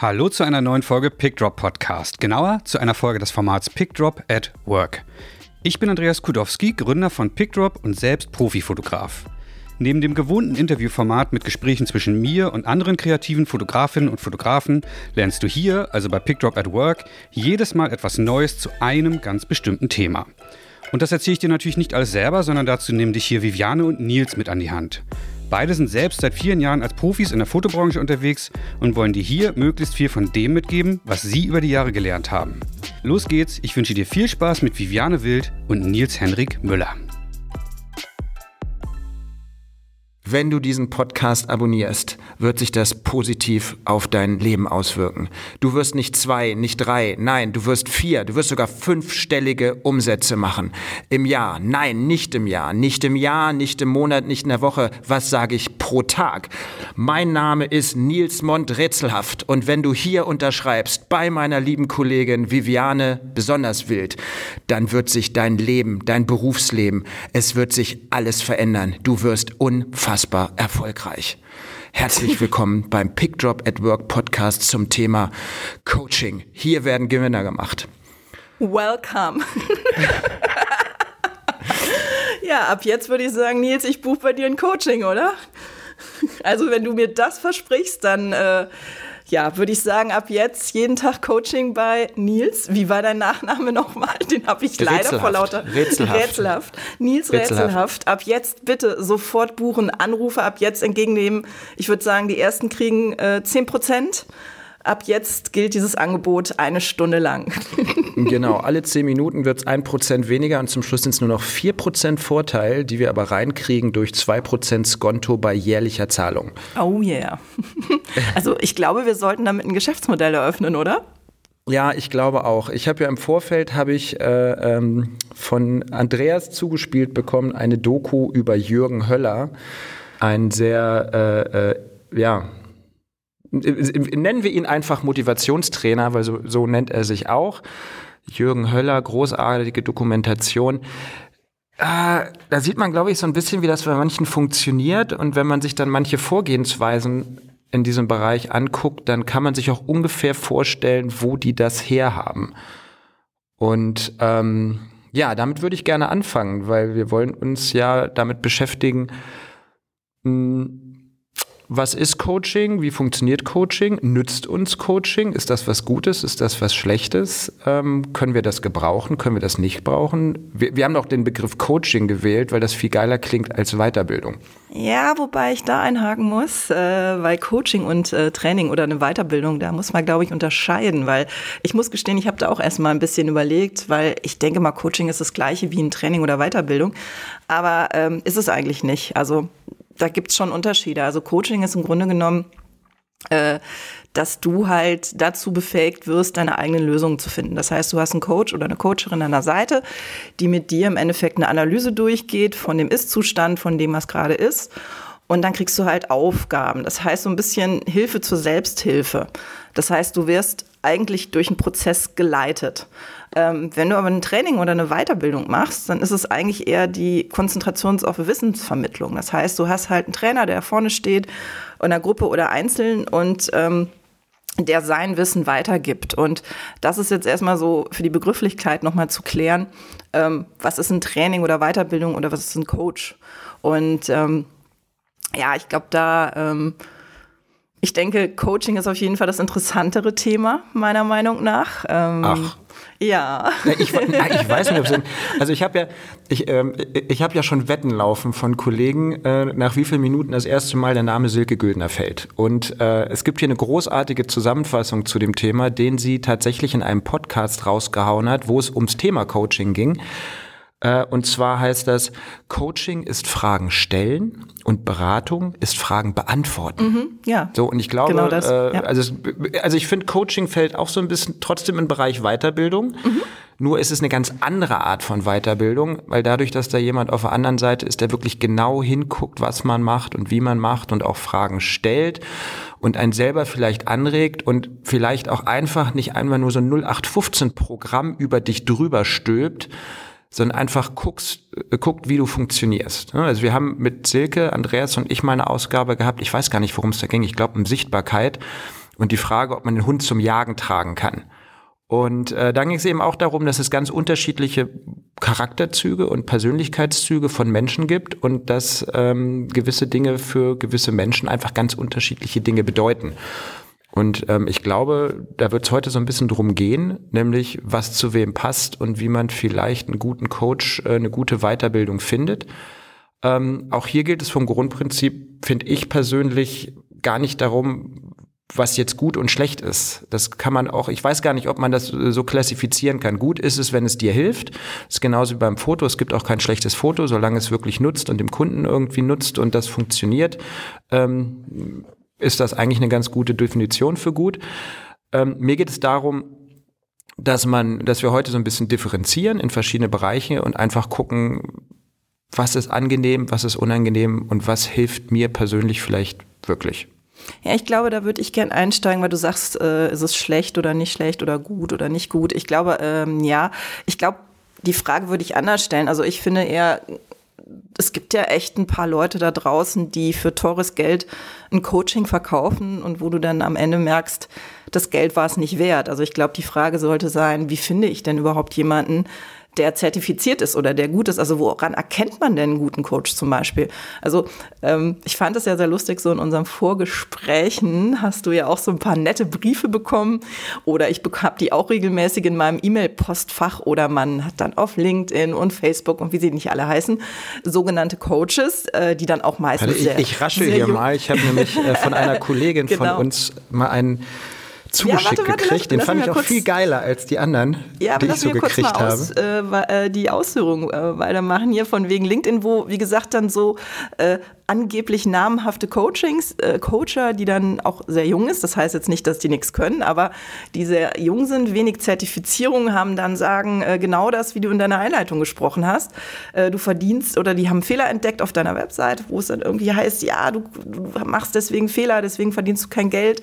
Hallo zu einer neuen Folge PickDrop Podcast, genauer zu einer Folge des Formats PickDrop at Work. Ich bin Andreas Kudowski, Gründer von PickDrop und selbst Profifotograf. Neben dem gewohnten Interviewformat mit Gesprächen zwischen mir und anderen kreativen Fotografinnen und Fotografen lernst du hier, also bei PickDrop at Work, jedes Mal etwas Neues zu einem ganz bestimmten Thema. Und das erzähle ich dir natürlich nicht alles selber, sondern dazu nehmen dich hier Viviane und Nils mit an die Hand. Beide sind selbst seit vielen Jahren als Profis in der Fotobranche unterwegs und wollen dir hier möglichst viel von dem mitgeben, was sie über die Jahre gelernt haben. Los geht's, ich wünsche dir viel Spaß mit Viviane Wild und Nils Henrik Müller. Wenn du diesen Podcast abonnierst, wird sich das positiv auf dein Leben auswirken. Du wirst nicht zwei, nicht drei, nein, du wirst vier, du wirst sogar fünfstellige Umsätze machen. Im Jahr, nein, nicht im Jahr, nicht im Jahr, nicht im Monat, nicht in der Woche. Was sage ich pro Tag? Mein Name ist Nils Mond Rätselhaft und wenn du hier unterschreibst bei meiner lieben Kollegin Viviane besonders wild, dann wird sich dein Leben, dein Berufsleben, es wird sich alles verändern. Du wirst unfassbar unfassbar erfolgreich. Herzlich willkommen beim Pick Drop at Work Podcast zum Thema Coaching. Hier werden Gewinner gemacht. Welcome. ja, ab jetzt würde ich sagen, Nils, ich buche bei dir ein Coaching, oder? Also wenn du mir das versprichst, dann äh, ja, würde ich sagen, ab jetzt jeden Tag Coaching bei Nils. Wie war dein Nachname nochmal? Den habe ich leider vor lauter Rätselhaft. Rätselhaft. Nils Rätselhaft. Rätselhaft. Ab jetzt bitte sofort buchen, Anrufe ab jetzt entgegennehmen. Ich würde sagen, die ersten kriegen äh, 10 Prozent. Ab jetzt gilt dieses Angebot eine Stunde lang. genau, alle zehn Minuten wird es ein Prozent weniger und zum Schluss sind es nur noch vier Prozent Vorteil, die wir aber reinkriegen durch zwei Prozent Skonto bei jährlicher Zahlung. Oh yeah. Also ich glaube, wir sollten damit ein Geschäftsmodell eröffnen, oder? Ja, ich glaube auch. Ich habe ja im Vorfeld habe ich äh, ähm, von Andreas zugespielt bekommen eine Doku über Jürgen Höller, ein sehr äh, äh, ja nennen wir ihn einfach Motivationstrainer, weil so, so nennt er sich auch. Jürgen Höller, großartige Dokumentation. Äh, da sieht man, glaube ich, so ein bisschen, wie das bei manchen funktioniert. Und wenn man sich dann manche Vorgehensweisen in diesem Bereich anguckt, dann kann man sich auch ungefähr vorstellen, wo die das herhaben. Und ähm, ja, damit würde ich gerne anfangen, weil wir wollen uns ja damit beschäftigen, mh, hm, was ist Coaching? Wie funktioniert Coaching? Nützt uns Coaching? Ist das was Gutes? Ist das was Schlechtes? Ähm, können wir das gebrauchen? Können wir das nicht brauchen? Wir, wir haben doch den Begriff Coaching gewählt, weil das viel geiler klingt als Weiterbildung. Ja, wobei ich da einhaken muss, äh, weil Coaching und äh, Training oder eine Weiterbildung, da muss man, glaube ich, unterscheiden, weil ich muss gestehen, ich habe da auch erstmal ein bisschen überlegt, weil ich denke mal, Coaching ist das gleiche wie ein Training oder Weiterbildung, aber ähm, ist es eigentlich nicht. Also da gibt es schon Unterschiede. Also Coaching ist im Grunde genommen, äh, dass du halt dazu befähigt wirst, deine eigenen Lösungen zu finden. Das heißt, du hast einen Coach oder eine Coacherin an der Seite, die mit dir im Endeffekt eine Analyse durchgeht von dem Ist-Zustand, von dem, was gerade ist. Und dann kriegst du halt Aufgaben. Das heißt, so ein bisschen Hilfe zur Selbsthilfe. Das heißt, du wirst eigentlich durch einen Prozess geleitet. Ähm, wenn du aber ein Training oder eine Weiterbildung machst, dann ist es eigentlich eher die Konzentrations- auf Wissensvermittlung. Das heißt, du hast halt einen Trainer, der vorne steht, in der Gruppe oder einzeln und ähm, der sein Wissen weitergibt. Und das ist jetzt erstmal so für die Begrifflichkeit nochmal zu klären, ähm, was ist ein Training oder Weiterbildung oder was ist ein Coach. Und ähm, ja, ich glaube, da ähm, ich denke, Coaching ist auf jeden Fall das interessantere Thema, meiner Meinung nach. Ähm, Ach. Ja. ja ich, ich, weiß nicht, ob es. Also ich habe ja, ich, ähm, ich habe ja schon Wetten laufen von Kollegen, äh, nach wie vielen Minuten das erste Mal der Name Silke Güldner fällt. Und äh, es gibt hier eine großartige Zusammenfassung zu dem Thema, den sie tatsächlich in einem Podcast rausgehauen hat, wo es ums Thema Coaching ging. Äh, und zwar heißt das, Coaching ist Fragen stellen und Beratung ist Fragen beantworten. Mhm, ja. So, und ich glaube, genau das, äh, ja. also, also ich finde, Coaching fällt auch so ein bisschen trotzdem im Bereich Weiterbildung. Mhm. Nur ist es eine ganz andere Art von Weiterbildung, weil dadurch, dass da jemand auf der anderen Seite ist, der wirklich genau hinguckt, was man macht und wie man macht und auch Fragen stellt und einen selber vielleicht anregt und vielleicht auch einfach nicht einmal nur so ein 0815 Programm über dich drüber stülpt, sondern einfach guckst, äh, guckt, wie du funktionierst. Also wir haben mit Silke, Andreas und ich mal eine Ausgabe gehabt, ich weiß gar nicht, worum es da ging, ich glaube um Sichtbarkeit. und die Frage, ob man den Hund zum Jagen tragen kann. Und äh, dann ging es eben auch darum, dass es ganz unterschiedliche Charakterzüge und Persönlichkeitszüge von Menschen gibt und dass ähm, gewisse Dinge für gewisse Menschen einfach ganz unterschiedliche Dinge bedeuten. Und ähm, ich glaube, da wird es heute so ein bisschen drum gehen, nämlich was zu wem passt und wie man vielleicht einen guten Coach, äh, eine gute Weiterbildung findet. Ähm, auch hier gilt es vom Grundprinzip, finde ich persönlich, gar nicht darum, was jetzt gut und schlecht ist. Das kann man auch, ich weiß gar nicht, ob man das so klassifizieren kann. Gut ist es, wenn es dir hilft. Das ist genauso wie beim Foto. Es gibt auch kein schlechtes Foto, solange es wirklich nutzt und dem Kunden irgendwie nutzt und das funktioniert, ähm, ist das eigentlich eine ganz gute Definition für gut. Ähm, mir geht es darum, dass man, dass wir heute so ein bisschen differenzieren in verschiedene Bereiche und einfach gucken, was ist angenehm, was ist unangenehm und was hilft mir persönlich vielleicht wirklich. Ja, ich glaube, da würde ich gern einsteigen, weil du sagst, äh, ist es schlecht oder nicht schlecht oder gut oder nicht gut. Ich glaube, ähm, ja, ich glaube, die Frage würde ich anders stellen. Also ich finde eher, es gibt ja echt ein paar Leute da draußen, die für teures Geld ein Coaching verkaufen und wo du dann am Ende merkst, das Geld war es nicht wert. Also ich glaube, die Frage sollte sein, wie finde ich denn überhaupt jemanden, der zertifiziert ist oder der gut ist. Also woran erkennt man denn einen guten Coach zum Beispiel? Also ähm, ich fand es ja sehr lustig, so in unseren Vorgesprächen hast du ja auch so ein paar nette Briefe bekommen oder ich habe die auch regelmäßig in meinem E-Mail-Postfach oder man hat dann auf LinkedIn und Facebook und wie sie nicht alle heißen, sogenannte Coaches, äh, die dann auch meistens also ich, sehr, Ich raschel hier mal, ich habe nämlich äh, von einer Kollegin genau. von uns mal einen zugeschickt ja, warte, warte, gekriegt. Lass, Den lass fand ich auch viel geiler als die anderen, ja, die ich so gekriegt habe. Aus, äh, äh, die Ausführung äh, weitermachen hier von wegen LinkedIn, wo, wie gesagt, dann so äh, angeblich namhafte Coachings, äh, Coacher, die dann auch sehr jung ist. Das heißt jetzt nicht, dass die nichts können, aber die sehr jung sind, wenig Zertifizierung haben, dann sagen äh, genau das, wie du in deiner Einleitung gesprochen hast. Äh, du verdienst oder die haben Fehler entdeckt auf deiner Website, wo es dann irgendwie heißt, ja, du, du machst deswegen Fehler, deswegen verdienst du kein Geld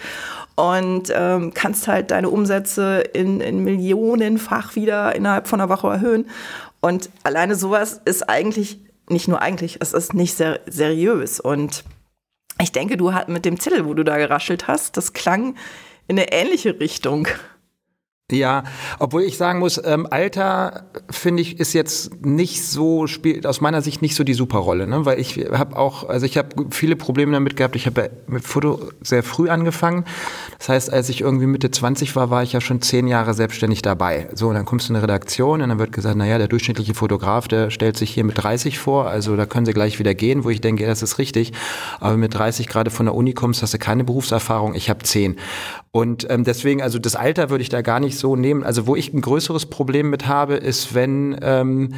und ähm, kannst halt deine Umsätze in, in Millionenfach wieder innerhalb von einer Woche erhöhen. Und alleine sowas ist eigentlich, nicht nur eigentlich, es ist nicht sehr seriös. Und ich denke, du hast mit dem Zettel, wo du da geraschelt hast, das klang in eine ähnliche Richtung. Ja, obwohl ich sagen muss, ähm, Alter finde ich ist jetzt nicht so spielt aus meiner Sicht nicht so die Superrolle, ne? weil ich habe auch, also ich habe viele Probleme damit gehabt. Ich habe mit Foto sehr früh angefangen. Das heißt, als ich irgendwie Mitte 20 war, war ich ja schon zehn Jahre selbstständig dabei. So, und dann kommst du in eine Redaktion und dann wird gesagt, naja, der durchschnittliche Fotograf, der stellt sich hier mit 30 vor, also da können sie gleich wieder gehen, wo ich denke, ja, das ist richtig. Aber mit 30 gerade von der Uni kommst, hast du keine Berufserfahrung. Ich habe zehn. Und ähm, deswegen, also das Alter würde ich da gar nicht so nehmen. Also wo ich ein größeres Problem mit habe, ist, wenn, ähm,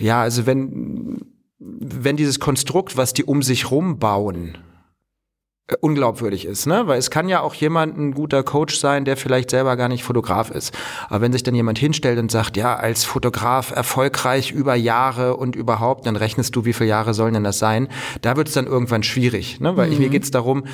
ja, also wenn, wenn dieses Konstrukt, was die um sich rum bauen, unglaubwürdig ist, ne? Weil es kann ja auch jemand ein guter Coach sein, der vielleicht selber gar nicht Fotograf ist. Aber wenn sich dann jemand hinstellt und sagt, ja, als Fotograf erfolgreich über Jahre und überhaupt, dann rechnest du, wie viele Jahre sollen denn das sein? Da wird es dann irgendwann schwierig, ne? Weil mhm. ich, mir geht es darum,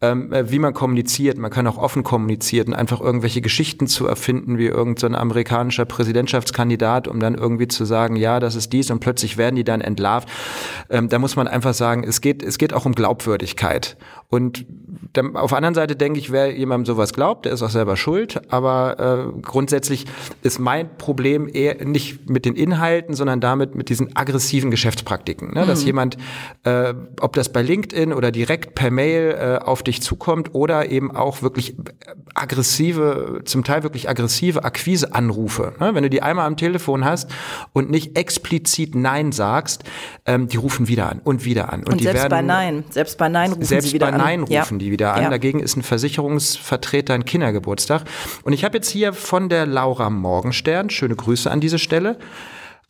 ähm, wie man kommuniziert. Man kann auch offen kommunizieren, einfach irgendwelche Geschichten zu erfinden, wie irgendein so amerikanischer Präsidentschaftskandidat, um dann irgendwie zu sagen, ja, das ist dies und plötzlich werden die dann entlarvt. Ähm, da muss man einfach sagen, es geht, es geht auch um Glaubwürdigkeit. Und dann, auf der anderen Seite denke ich, wer jemandem sowas glaubt, der ist auch selber schuld. Aber äh, grundsätzlich ist mein Problem eher nicht mit den Inhalten, sondern damit mit diesen aggressiven Geschäftspraktiken. Ne? Mhm. Dass jemand, äh, ob das bei LinkedIn oder direkt per Mail äh, auf dich zukommt oder eben auch wirklich aggressive, zum Teil wirklich aggressive Akquiseanrufe. Ne? Wenn du die einmal am Telefon hast und nicht explizit Nein sagst, ähm, die rufen wieder an und wieder an. Und, und selbst werden, bei Nein, selbst bei Nein rufen selbst sie wieder bei an. Nein rufen ja. Die wieder an. Ja. Dagegen ist ein Versicherungsvertreter ein Kindergeburtstag. Und ich habe jetzt hier von der Laura Morgenstern, schöne Grüße an diese Stelle,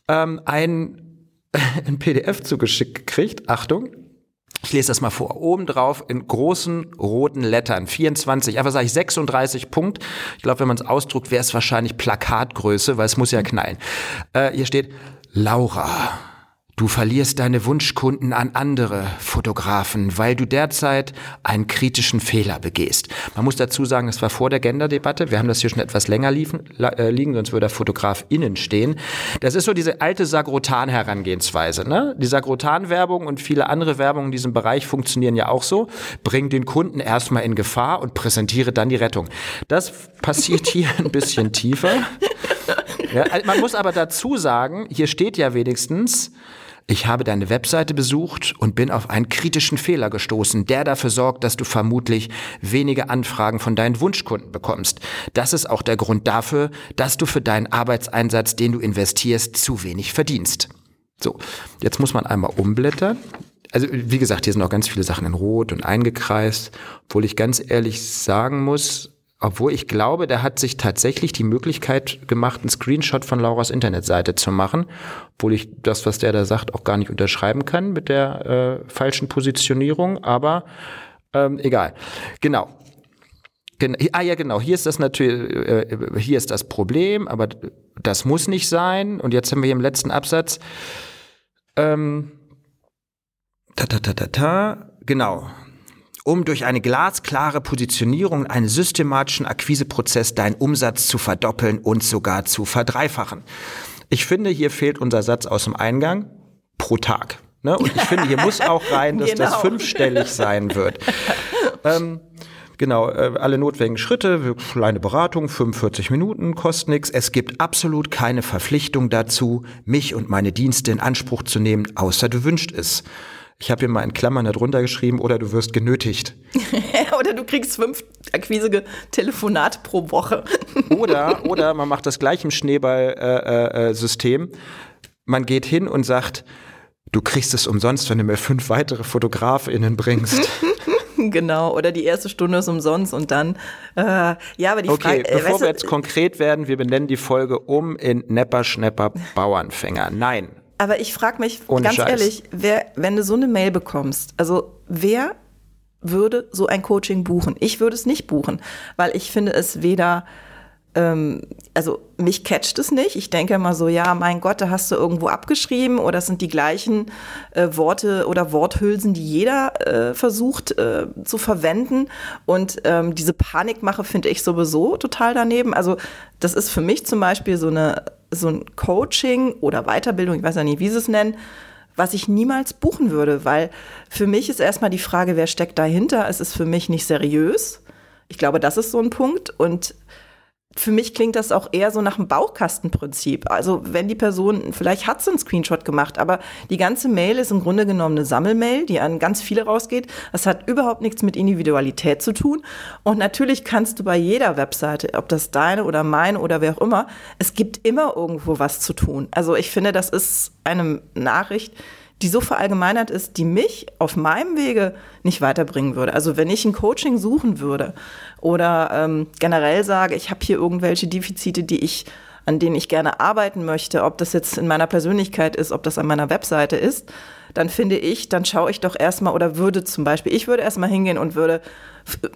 ähm, ein, ein PDF zugeschickt gekriegt. Achtung. Ich lese das mal vor. Oben drauf in großen roten Lettern, 24, einfach sage ich 36 Punkt. Ich glaube, wenn man es ausdruckt, wäre es wahrscheinlich Plakatgröße, weil es muss ja knallen. Äh, hier steht Laura Du verlierst deine Wunschkunden an andere Fotografen, weil du derzeit einen kritischen Fehler begehst. Man muss dazu sagen, es war vor der Gender-Debatte. Wir haben das hier schon etwas länger liefen, äh, liegen, sonst würde der Fotograf innen stehen. Das ist so diese alte Sagrotan-Herangehensweise. Ne? Die Sagrotan-Werbung und viele andere Werbungen in diesem Bereich funktionieren ja auch so. Bring den Kunden erstmal in Gefahr und präsentiere dann die Rettung. Das passiert hier ein bisschen tiefer. Ja, man muss aber dazu sagen, hier steht ja wenigstens, ich habe deine Webseite besucht und bin auf einen kritischen Fehler gestoßen, der dafür sorgt, dass du vermutlich wenige Anfragen von deinen Wunschkunden bekommst. Das ist auch der Grund dafür, dass du für deinen Arbeitseinsatz, den du investierst, zu wenig verdienst. So, jetzt muss man einmal umblättern. Also wie gesagt, hier sind auch ganz viele Sachen in Rot und eingekreist, obwohl ich ganz ehrlich sagen muss, obwohl ich glaube, der hat sich tatsächlich die Möglichkeit gemacht, einen Screenshot von Lauras Internetseite zu machen, obwohl ich das, was der da sagt, auch gar nicht unterschreiben kann mit der äh, falschen Positionierung, aber ähm, egal. Genau. Gen ah ja, genau. Hier ist das natürlich, äh, hier ist das Problem, aber das muss nicht sein. Und jetzt haben wir hier im letzten Absatz. Ähm, ta ta ta ta ta. Genau um durch eine glasklare Positionierung einen systematischen Akquiseprozess deinen Umsatz zu verdoppeln und sogar zu verdreifachen. Ich finde, hier fehlt unser Satz aus dem Eingang pro Tag. Ne? Und ich finde, hier muss auch rein, dass genau. das fünfstellig sein wird. ähm, Genau, äh, alle notwendigen Schritte, kleine Beratung, 45 Minuten, kostet nichts. Es gibt absolut keine Verpflichtung dazu, mich und meine Dienste in Anspruch zu nehmen, außer du wünscht es. Ich habe hier mal in Klammern darunter geschrieben, oder du wirst genötigt. oder du kriegst fünf akquisige Telefonate pro Woche. oder, oder man macht das gleich im Schneeball-System. Äh, äh, man geht hin und sagt, du kriegst es umsonst, wenn du mir fünf weitere FotografInnen bringst. genau, oder die erste Stunde ist umsonst und dann, äh, ja, aber die okay, Frage. Äh, bevor wir jetzt konkret werden, wir benennen die Folge um in Nepper, Schnepper, Bauernfänger. Nein, aber ich frage mich Ohne ganz Scheiß. ehrlich, wer, wenn du so eine Mail bekommst, also wer würde so ein Coaching buchen? Ich würde es nicht buchen, weil ich finde es weder ähm, also mich catcht es nicht. Ich denke immer so, ja, mein Gott, da hast du irgendwo abgeschrieben oder es sind die gleichen äh, Worte oder Worthülsen, die jeder äh, versucht äh, zu verwenden. Und ähm, diese Panikmache finde ich sowieso total daneben. Also das ist für mich zum Beispiel so eine so ein Coaching oder Weiterbildung, ich weiß ja nicht, wie sie es nennen, was ich niemals buchen würde, weil für mich ist erstmal die Frage, wer steckt dahinter? Es ist für mich nicht seriös. Ich glaube, das ist so ein Punkt. Und für mich klingt das auch eher so nach einem Bauchkastenprinzip. Also wenn die Person, vielleicht hat sie einen Screenshot gemacht, aber die ganze Mail ist im Grunde genommen eine Sammelmail, die an ganz viele rausgeht. Das hat überhaupt nichts mit Individualität zu tun. Und natürlich kannst du bei jeder Webseite, ob das deine oder meine oder wer auch immer, es gibt immer irgendwo was zu tun. Also ich finde, das ist eine Nachricht, die so verallgemeinert ist, die mich auf meinem Wege nicht weiterbringen würde. Also wenn ich ein Coaching suchen würde oder ähm, generell sage, ich habe hier irgendwelche Defizite, die ich an denen ich gerne arbeiten möchte, ob das jetzt in meiner Persönlichkeit ist, ob das an meiner Webseite ist, dann finde ich, dann schaue ich doch erstmal oder würde zum Beispiel, ich würde erstmal hingehen und würde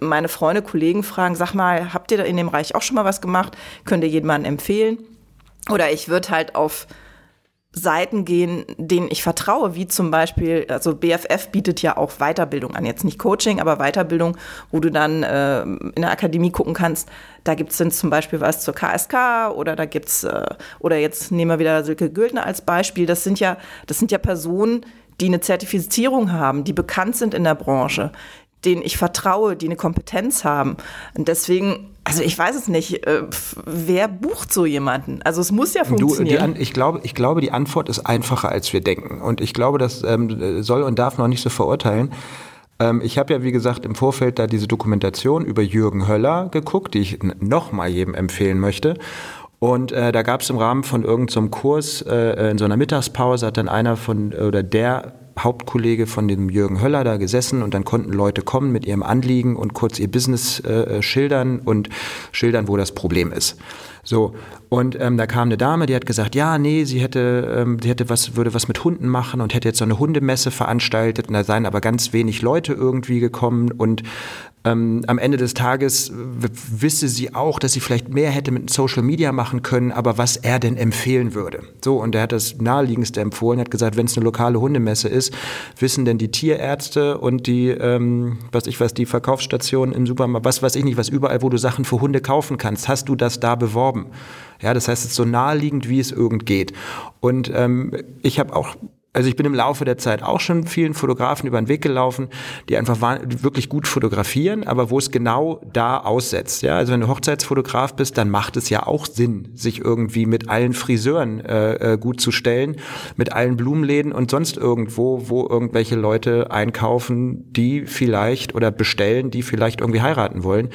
meine Freunde, Kollegen fragen, sag mal, habt ihr da in dem Bereich auch schon mal was gemacht? Könnt ihr jemanden empfehlen? Oder ich würde halt auf Seiten gehen, denen ich vertraue, wie zum Beispiel, also BFF bietet ja auch Weiterbildung an, jetzt nicht Coaching, aber Weiterbildung, wo du dann äh, in der Akademie gucken kannst, da gibt es zum Beispiel was zur KSK oder da gibt's, äh, oder jetzt nehmen wir wieder Silke Güldner als Beispiel, das sind ja, das sind ja Personen, die eine Zertifizierung haben, die bekannt sind in der Branche, denen ich vertraue, die eine Kompetenz haben. Und deswegen, also ich weiß es nicht, äh, wer bucht so jemanden? Also es muss ja funktionieren. Du, ich, glaube, ich glaube, die Antwort ist einfacher, als wir denken. Und ich glaube, das ähm, soll und darf noch nicht so verurteilen. Ähm, ich habe ja, wie gesagt, im Vorfeld da diese Dokumentation über Jürgen Höller geguckt, die ich nochmal jedem empfehlen möchte. Und äh, da gab es im Rahmen von irgendeinem so Kurs äh, in so einer Mittagspause hat dann einer von oder der Hauptkollege von dem Jürgen Höller da gesessen und dann konnten Leute kommen mit ihrem Anliegen und kurz ihr Business äh, schildern und schildern, wo das Problem ist. So, und ähm, da kam eine Dame, die hat gesagt, ja, nee, sie hätte, ähm, sie hätte was, würde was mit Hunden machen und hätte jetzt so eine Hundemesse veranstaltet und da seien aber ganz wenig Leute irgendwie gekommen und Ähm, am Ende des Tages wisse sie auch, dass sie vielleicht mehr hätte mit Social Media machen können, aber was er denn empfehlen würde. So, und er hat das naheliegendste empfohlen, hat gesagt, wenn es eine lokale Hundemesse ist, wissen denn die Tierärzte und die, ähm, was ich weiß, die Verkaufsstationen im Supermarkt, was weiß ich nicht, was überall, wo du Sachen für Hunde kaufen kannst, hast du das da beworben? Ja, das heißt, es ist so naheliegend, wie es irgend geht. Und ähm, ich habe auch also ich bin im Laufe der Zeit auch schon vielen Fotografen über den Weg gelaufen, die einfach wirklich gut fotografieren, aber wo es genau da aussetzt. Ja, also wenn du Hochzeitsfotograf bist, dann macht es ja auch Sinn, sich irgendwie mit allen Friseuren äh, äh gut zu stellen, mit allen Blumenläden und sonst irgendwo, wo irgendwelche Leute einkaufen, die vielleicht oder bestellen, die vielleicht irgendwie heiraten wollen.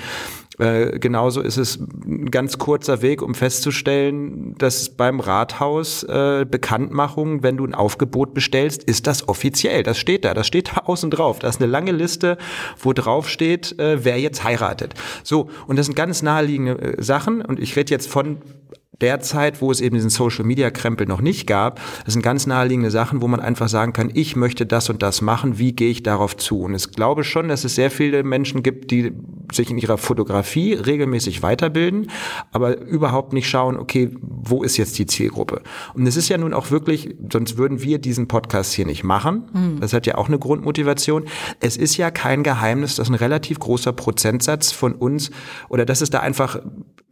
Äh, genauso ist es ein ganz kurzer Weg, um festzustellen, dass beim Rathaus äh, Bekanntmachung, wenn du ein Aufgebot bestellst, ist das offiziell. Das steht da, das steht da außen drauf. Da ist eine lange Liste, wo drauf steht, äh, wer jetzt heiratet. So, und das sind ganz naheliegende äh, Sachen. Und ich rede jetzt von der Zeit, wo es eben diesen Social Media Krempel noch nicht gab, das sind ganz naheliegende Sachen, wo man einfach sagen kann, ich möchte das und das machen, wie gehe ich darauf zu? Und ich glaube schon, dass es sehr viele Menschen gibt, die sich in ihrer Fotografie regelmäßig weiterbilden, aber überhaupt nicht schauen, okay, wo ist jetzt die Zielgruppe? Und es ist ja nun auch wirklich, sonst würden wir diesen Podcast hier nicht machen. Mhm. Das hat ja auch eine Grundmotivation. Es ist ja kein Geheimnis, dass ein relativ großer Prozentsatz von uns oder dass es da einfach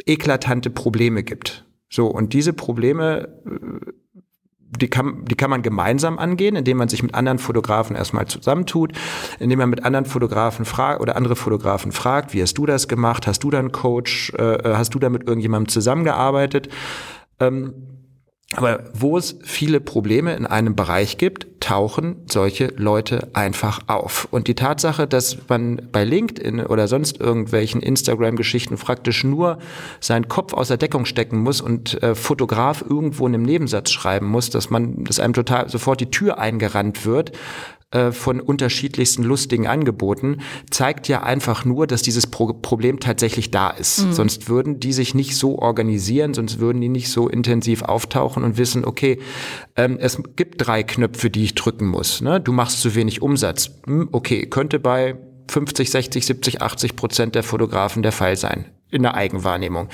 eklatante Probleme gibt. So, und diese Probleme, äh, die kann, die kann man gemeinsam angehen, indem man sich mit anderen Fotografen erstmal zusammentut, indem man mit anderen Fotografen fragt oder andere Fotografen fragt, wie hast du das gemacht? Hast du da einen Coach? Äh, hast du da mit irgendjemandem zusammengearbeitet? Ähm, aber wo es viele Probleme in einem Bereich gibt, tauchen solche Leute einfach auf. Und die Tatsache, dass man bei LinkedIn oder sonst irgendwelchen Instagram-Geschichten praktisch nur seinen Kopf aus der Deckung stecken muss und äh, Fotograf irgendwo in einem Nebensatz schreiben muss, dass man, dass einem total sofort die Tür eingerannt wird, äh, von unterschiedlichsten lustigen Angeboten, zeigt ja einfach nur, dass dieses Pro Problem tatsächlich da ist. Mhm. Sonst würden die sich nicht so organisieren, sonst würden die nicht so intensiv auftauchen und wissen, okay, ähm, es gibt drei Knöpfe, die ich drücken muss. Ne? Du machst zu wenig Umsatz. Hm, okay, könnte bei 50, 60, 70, 80 Prozent der Fotografen der Fall sein in der Eigenwahrnehmung.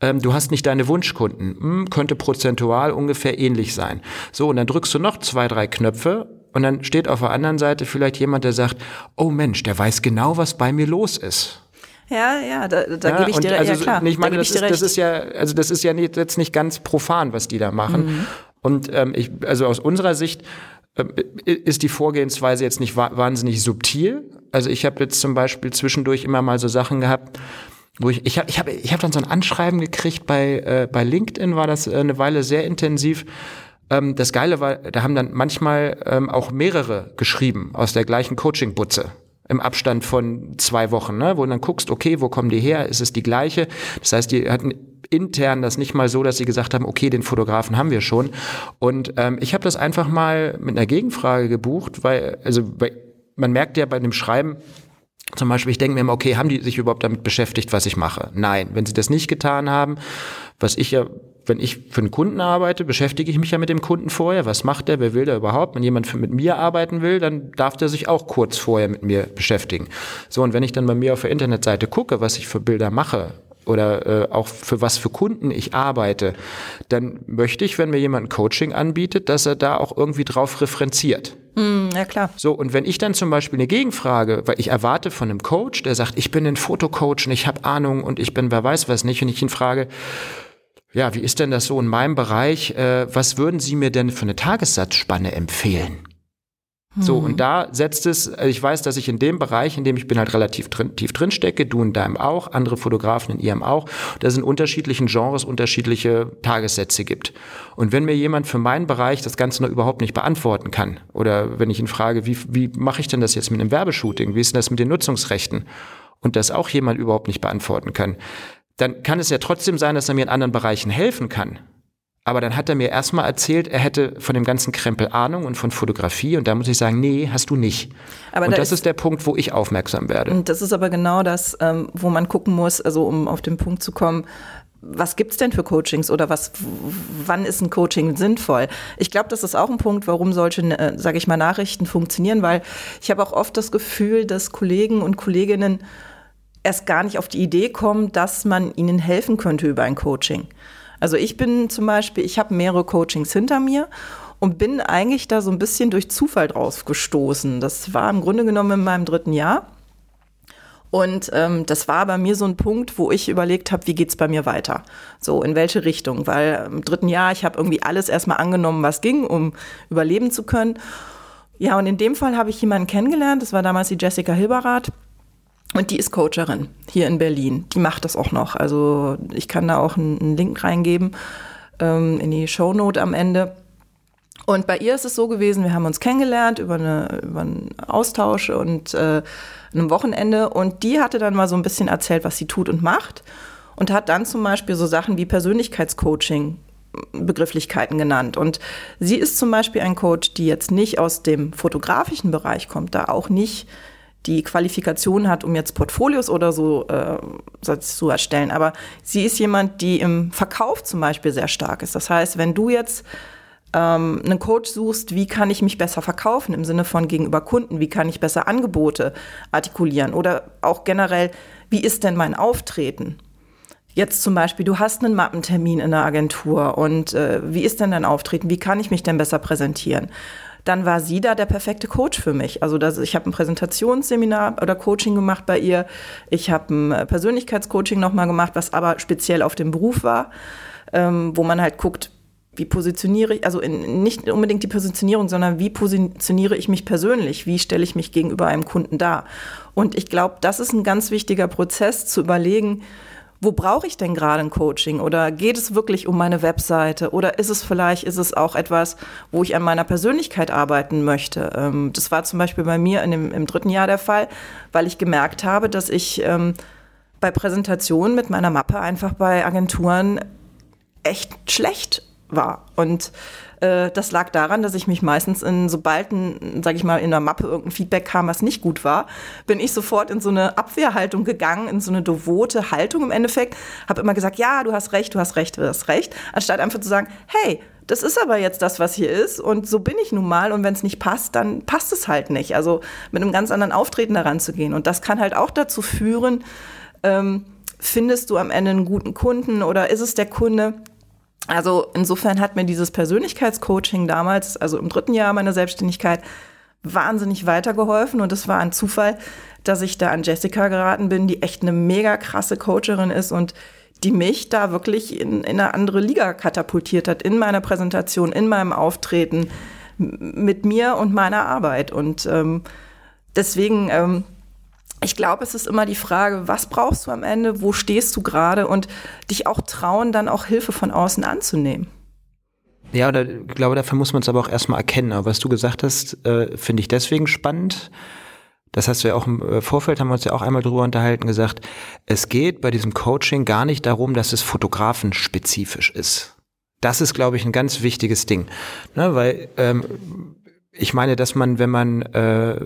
Ähm, du hast nicht deine Wunschkunden, hm, könnte prozentual ungefähr ähnlich sein. So, und dann drückst du noch zwei, drei Knöpfe und dann steht auf der anderen Seite vielleicht jemand, der sagt, oh Mensch, der weiß genau, was bei mir los ist. Ja, ja, da, da ja, gebe ich dir also, ja klar. Ich meine, da das, ist, das ist ja, also das ist ja nicht, jetzt nicht ganz profan, was die da machen. Mhm. Und ähm, ich, also aus unserer Sicht äh, ist die Vorgehensweise jetzt nicht wa wahnsinnig subtil. Also ich habe jetzt zum Beispiel zwischendurch immer mal so Sachen gehabt, wo ich, ich habe ich hab, ich hab dann so ein Anschreiben gekriegt bei, äh, bei LinkedIn, war das äh, eine Weile sehr intensiv ähm, das Geile war, da haben dann manchmal ähm, auch mehrere geschrieben aus der gleichen Coaching-Butze im Abstand von zwei Wochen, ne? wo du dann guckst, okay, wo kommen die her? Ist es die gleiche? Das heißt, die hatten intern das nicht mal so, dass sie gesagt haben, okay, den Fotografen haben wir schon. Und ähm, ich habe das einfach mal mit einer Gegenfrage gebucht, weil, also weil man merkt ja bei dem Schreiben, zum Beispiel, ich denke mir immer, okay, haben die sich überhaupt damit beschäftigt, was ich mache? Nein, wenn sie das nicht getan haben, was ich ja wenn ich für einen Kunden arbeite, beschäftige ich mich ja mit dem Kunden vorher. Was macht der? Wer will der überhaupt? Wenn jemand mit mir arbeiten will, dann darf der sich auch kurz vorher mit mir beschäftigen. So, und wenn ich dann bei mir auf der Internetseite gucke, was ich für Bilder mache, oder äh, auch für was für Kunden ich arbeite, dann möchte ich, wenn mir jemand ein Coaching anbietet, dass er da auch irgendwie drauf referenziert. Mm, ja, klar. So, und wenn ich dann zum Beispiel eine Gegenfrage, weil ich erwarte von einem Coach, der sagt, ich bin ein Fotocoach und ich habe Ahnung und ich bin wer weiß was nicht, und ich ihn frage, ja, wie ist denn das so in meinem Bereich? Äh, was würden Sie mir denn für eine Tagessatzspanne empfehlen? So, und mhm. da setzt es, also ich weiß, dass ich in dem Bereich, in dem ich bin halt relativ drin, tief drin stecke, du in deinem auch, andere Fotografen in ihrem auch, dass es in unterschiedlichen Genres unterschiedliche Tagessätze gibt. Und wenn mir jemand für meinen Bereich das Ganze noch überhaupt nicht beantworten kann, oder wenn ich ihn frage, wie, wie mache ich denn das jetzt mit einem Werbeshooting, wie ist denn das mit den Nutzungsrechten, und das auch jemand überhaupt nicht beantworten kann, dann kann es ja trotzdem sein, dass er mir in anderen Bereichen helfen kann. Aber dann hat er mir erstmal erzählt, er hätte von dem ganzen Krempel Ahnung und von Fotografie. Und da muss ich sagen, nee, hast du nicht. Aber und da das ist, ist, der Punkt, wo ich aufmerksam werde. Und das ist aber genau das, ähm, wo man gucken muss, also um auf den Punkt zu kommen, was gibt's denn für Coachings oder was, wann ist ein Coaching sinnvoll? Ich glaube, das ist auch ein Punkt, warum solche, äh, sage ich mal, Nachrichten funktionieren, weil ich habe auch oft das Gefühl, dass Kollegen und Kolleginnen erst gar nicht auf die Idee kommen, dass man ihnen helfen könnte über ein Coaching. Also ich bin zum Beispiel, ich habe mehrere Coachings hinter mir und bin eigentlich da so ein bisschen durch Zufall drauf gestoßen. Das war im Grunde genommen in meinem dritten Jahr. Und ähm, das war bei mir so ein Punkt, wo ich überlegt habe, wie geht's bei mir weiter? So, in welche Richtung? Weil im dritten Jahr, ich habe irgendwie alles erstmal angenommen, was ging, um überleben zu können. Ja, und in dem Fall habe ich jemanden kennengelernt, das war damals die Jessica Hilberath. Und die ist Coacherin hier in Berlin. Die macht das auch noch. Also ich kann da auch einen Link reingeben ähm, in die Shownote am Ende. Und bei ihr ist es so gewesen, wir haben uns kennengelernt über, eine, über einen Austausch und äh, einem Wochenende. Und die hatte dann mal so ein bisschen erzählt, was sie tut und macht. Und hat dann zum Beispiel so Sachen wie Persönlichkeitscoaching Begrifflichkeiten genannt. Und sie ist zum Beispiel ein Coach, die jetzt nicht aus dem fotografischen Bereich kommt, da auch nicht die Qualifikation hat, um jetzt Portfolios oder so äh, zu erstellen. Aber sie ist jemand, die im Verkauf zum Beispiel sehr stark ist. Das heißt, wenn du jetzt ähm, einen Coach suchst, wie kann ich mich besser verkaufen im Sinne von gegenüber Kunden, wie kann ich besser Angebote artikulieren oder auch generell, wie ist denn mein Auftreten? Jetzt zum Beispiel, du hast einen Mappentermin in der Agentur und äh, wie ist denn dein Auftreten? Wie kann ich mich denn besser präsentieren? Dann war sie da der perfekte Coach für mich. Also das, ich habe ein Präsentationsseminar oder Coaching gemacht bei ihr. Ich habe ein äh, Persönlichkeitscoaching nochmal gemacht, was aber speziell auf den Beruf war, ähm, wo man halt guckt, wie positioniere ich, also in, nicht unbedingt die Positionierung, sondern wie positioniere ich mich persönlich? Wie stelle ich mich gegenüber einem Kunden dar? Und ich glaube, das ist ein ganz wichtiger Prozess zu überlegen, wo brauche ich denn gerade ein Coaching? Oder geht es wirklich um meine Webseite? Oder ist es vielleicht, ist es auch etwas, wo ich an meiner Persönlichkeit arbeiten möchte? Ähm, das war zum Beispiel bei mir in dem, im dritten Jahr der Fall, weil ich gemerkt habe, dass ich ähm, bei Präsentationen mit meiner Mappe einfach bei Agenturen echt schlecht war. Und äh, das lag daran, dass ich mich meistens in, sobald ein, sag ich mal, in der Mappe irgendein Feedback kam, was nicht gut war, bin ich sofort in so eine Abwehrhaltung gegangen, in so eine devote Haltung im Endeffekt, habe immer gesagt, ja, du hast recht, du hast recht, du hast recht, anstatt einfach zu sagen, hey, das ist aber jetzt das, was hier ist und so bin ich nun mal und wenn es nicht passt, dann passt es halt nicht. Also mit einem ganz anderen Auftreten daran zu gehen und das kann halt auch dazu führen, ähm, findest du am Ende einen guten Kunden oder ist es der Kunde, also insofern hat mir dieses Persönlichkeitscoaching damals, also im dritten Jahr meiner Selbstständigkeit, wahnsinnig weitergeholfen und es war ein Zufall, dass ich da an Jessica geraten bin, die echt eine mega krasse Coacherin ist und die mich da wirklich in, in eine andere Liga katapultiert hat, in meiner Präsentation, in meinem Auftreten, mit mir und meiner Arbeit. Und ähm, deswegen ähm, ich glaube, es ist immer die Frage, was brauchst du am Ende, wo stehst du gerade und dich auch trauen, dann auch Hilfe von außen anzunehmen. Ja, oder, ich glaube, dafür muss man es aber auch erstmal erkennen. Aber was du gesagt hast, äh, finde ich deswegen spannend. Das hast du ja auch im äh, Vorfeld, haben wir uns ja auch einmal drüber unterhalten, gesagt, es geht bei diesem Coaching gar nicht darum, dass es fotografenspezifisch ist. Das ist, glaube ich, ein ganz wichtiges Ding. Ne, weil ähm, ich meine, dass man, wenn man äh,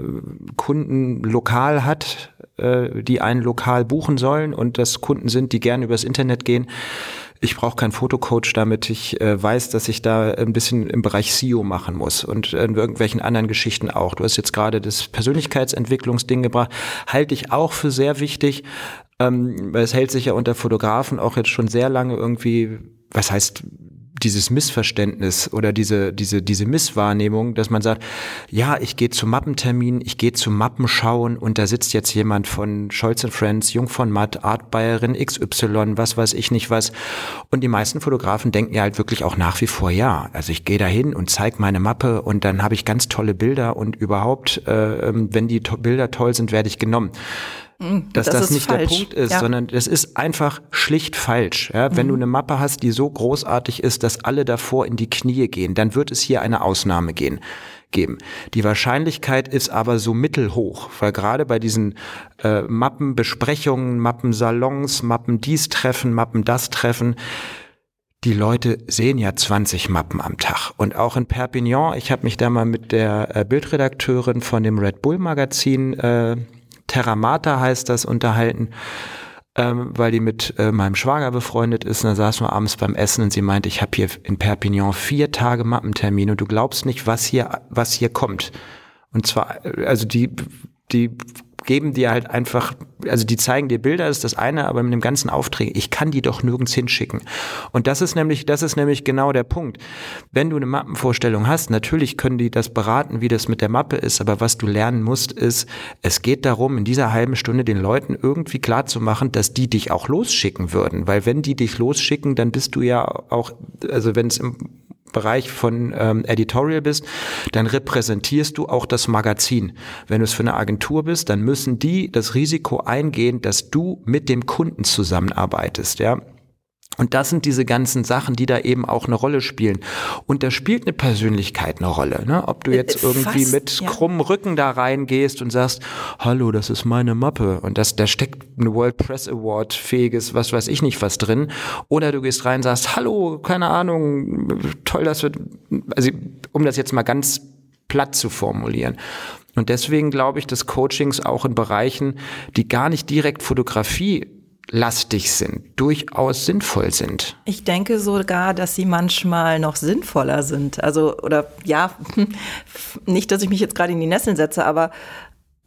Kunden lokal hat, äh, die einen lokal buchen sollen und das Kunden sind, die gerne übers Internet gehen, ich brauche keinen Fotocoach, damit ich äh, weiß, dass ich da ein bisschen im Bereich SEO machen muss und in irgendwelchen anderen Geschichten auch. Du hast jetzt gerade das Persönlichkeitsentwicklungsding gebracht, halte ich auch für sehr wichtig, ähm, es hält sich ja unter Fotografen auch jetzt schon sehr lange irgendwie, was heißt dieses Missverständnis oder diese, diese, diese Misswahrnehmung, dass man sagt, ja, ich gehe zum Mappentermin, ich gehe zum Mappenschauen und da sitzt jetzt jemand von Scholz Friends, Jung von Matt, Art Bayerin XY, was weiß ich nicht was. Und die meisten Fotografen denken ja halt wirklich auch nach wie vor, ja, also ich gehe da hin und zeige meine Mappe und dann habe ich ganz tolle Bilder und überhaupt, äh, ähm, wenn die to Bilder toll sind, werde ich genommen. Mhm. dass das, das nicht falsch. der Punkt ist, ja. sondern es ist einfach schlicht falsch. Ja? Wenn mhm. du eine Mappe hast, die so großartig ist, dass alle davor in die Knie gehen, dann wird es hier eine Ausnahme gehen geben. Die Wahrscheinlichkeit ist aber so mittelhoch, weil gerade bei diesen äh, Mappenbesprechungen, Mappensalons, Mappen dies treffen, Mappen das treffen, die Leute sehen ja 20 Mappen am Tag. Und auch in Perpignan, ich habe mich da mal mit der äh, Bildredakteurin von dem Red Bull Magazin äh, Terramata heißt das, unterhalten, ähm, weil die mit äh, meinem Schwager befreundet ist. Und da saßen wir abends beim Essen und sie meinte, ich habe hier in Perpignan vier Tage Mappentermin und du glaubst nicht, was hier, was hier kommt. Und zwar, äh, also die, die geben dir halt einfach, also die zeigen dir Bilder, ist das eine, aber mit dem ganzen Aufträge, ich kann die doch nirgends hinschicken. Und das ist nämlich, das ist nämlich genau der Punkt. Wenn du eine Mappenvorstellung hast, natürlich können die das beraten, wie das mit der Mappe ist, aber was du lernen musst, ist, es geht darum, in dieser halben Stunde den Leuten irgendwie klar zu machen, dass die dich auch losschicken würden. Weil wenn die dich losschicken, dann bist du ja auch, also wenn es im Bereich von ähm, Editorial bist, dann repräsentierst du auch das Magazin. Wenn du es für eine Agentur bist, dann müssen die das Risiko eingehen, dass du mit dem Kunden zusammenarbeitest, ja. Und das sind diese ganzen Sachen, die da eben auch eine Rolle spielen. Und da spielt eine Persönlichkeit eine Rolle. Ne? Ob du äh, jetzt irgendwie Fast, mit ja. krummem Rücken da reingehst und sagst, hallo, das ist meine Mappe. Und das, da steckt ein World Press Award fähiges, was weiß ich nicht was drin. Oder du gehst rein und sagst, hallo, keine Ahnung, toll, dass wir, also um das jetzt mal ganz platt zu formulieren. Und deswegen glaube ich, dass Coachings auch in Bereichen, die gar nicht direkt Fotografie lastig sind, durchaus sinnvoll sind. Ich denke sogar, dass sie manchmal noch sinnvoller sind. Also, oder ja, nicht, dass ich mich jetzt gerade in die Nesseln setze, aber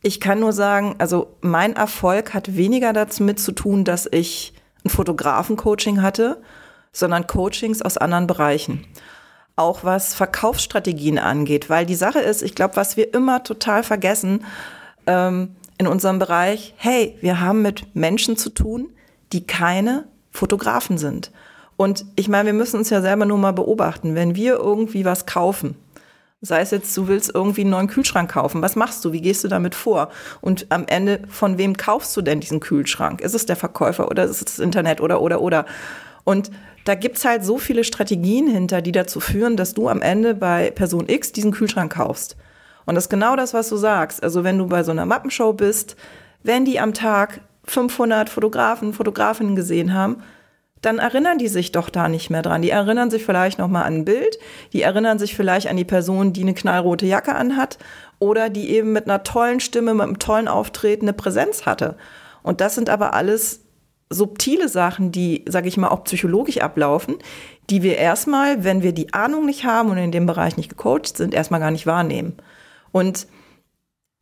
ich kann nur sagen, also mein Erfolg hat weniger damit zu tun, dass ich ein Fotografen-Coaching hatte, sondern Coachings aus anderen Bereichen. Auch was Verkaufsstrategien angeht, weil die Sache ist, ich glaube, was wir immer total vergessen, ähm, in unserem Bereich, hey, wir haben mit Menschen zu tun, die keine Fotografen sind. Und ich meine, wir müssen uns ja selber nur mal beobachten, wenn wir irgendwie was kaufen, sei es jetzt, du willst irgendwie einen neuen Kühlschrank kaufen, was machst du, wie gehst du damit vor? Und am Ende, von wem kaufst du denn diesen Kühlschrank? Ist es der Verkäufer oder ist es das Internet oder, oder, oder? Und da gibt's halt so viele Strategien hinter, die dazu führen, dass du am Ende bei Person X diesen Kühlschrank kaufst. Und das ist genau das, was du sagst. Also wenn du bei so einer Mappenshow bist, wenn die am Tag 500 Fotografen, Fotografinnen gesehen haben, dann erinnern die sich doch da nicht mehr dran. Die erinnern sich vielleicht noch mal an ein Bild, die erinnern sich vielleicht an die Person, die eine knallrote Jacke anhat oder die eben mit einer tollen Stimme, mit einem tollen Auftreten eine Präsenz hatte. Und das sind aber alles subtile Sachen, die, sage ich mal, auch psychologisch ablaufen, die wir erstmal, wenn wir die Ahnung nicht haben und in dem Bereich nicht gecoacht sind, erstmal gar nicht wahrnehmen. Und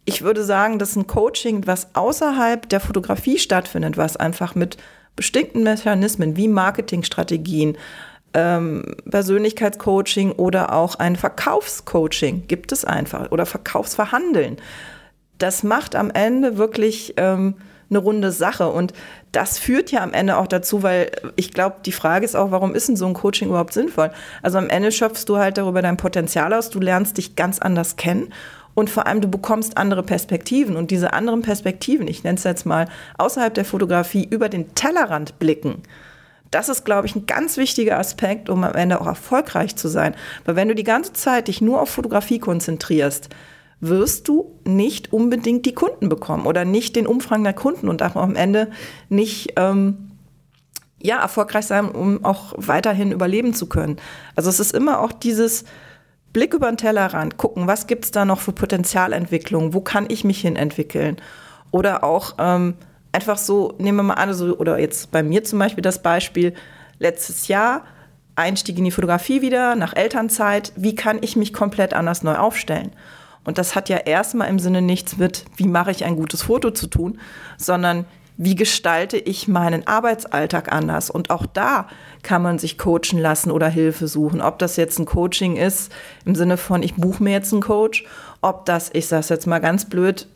ich würde sagen, dass ein Coaching, was außerhalb der Fotografie stattfindet, was einfach mit bestimmten Mechanismen wie Marketingstrategien, ähm, Persönlichkeitscoaching oder auch ein Verkaufscoaching gibt es einfach oder Verkaufsverhandeln. Das macht am Ende wirklich ähm, eine runde Sache und das führt ja am Ende auch dazu, weil ich glaube, die Frage ist auch, warum ist denn so ein Coaching überhaupt sinnvoll? Also am Ende schöpfst du halt darüber dein Potenzial aus, du lernst dich ganz anders kennen und vor allem du bekommst andere Perspektiven und diese anderen Perspektiven, ich nenne es jetzt mal außerhalb der Fotografie, über den Tellerrand blicken. Das ist, glaube ich, ein ganz wichtiger Aspekt, um am Ende auch erfolgreich zu sein. Weil wenn du die ganze Zeit dich nur auf Fotografie konzentrierst, wirst du nicht unbedingt die Kunden bekommen oder nicht den Umfang der Kunden und auch am Ende nicht ähm, ja, erfolgreich sein, um auch weiterhin überleben zu können. Also es ist immer auch dieses, Blick über den Tellerrand, gucken, was gibt es da noch für Potenzialentwicklung, wo kann ich mich hin entwickeln? Oder auch ähm, einfach so, nehmen wir mal an, so, oder jetzt bei mir zum Beispiel das Beispiel, letztes Jahr Einstieg in die Fotografie wieder, nach Elternzeit, wie kann ich mich komplett anders neu aufstellen? Und das hat ja erstmal im Sinne nichts mit, wie mache ich ein gutes Foto zu tun, sondern wie gestalte ich meinen Arbeitsalltag anders? Und auch da kann man sich coachen lassen oder Hilfe suchen. Ob das jetzt ein Coaching ist im Sinne von, ich buche mir jetzt einen Coach, ob das, ich sage es jetzt mal ganz blöd,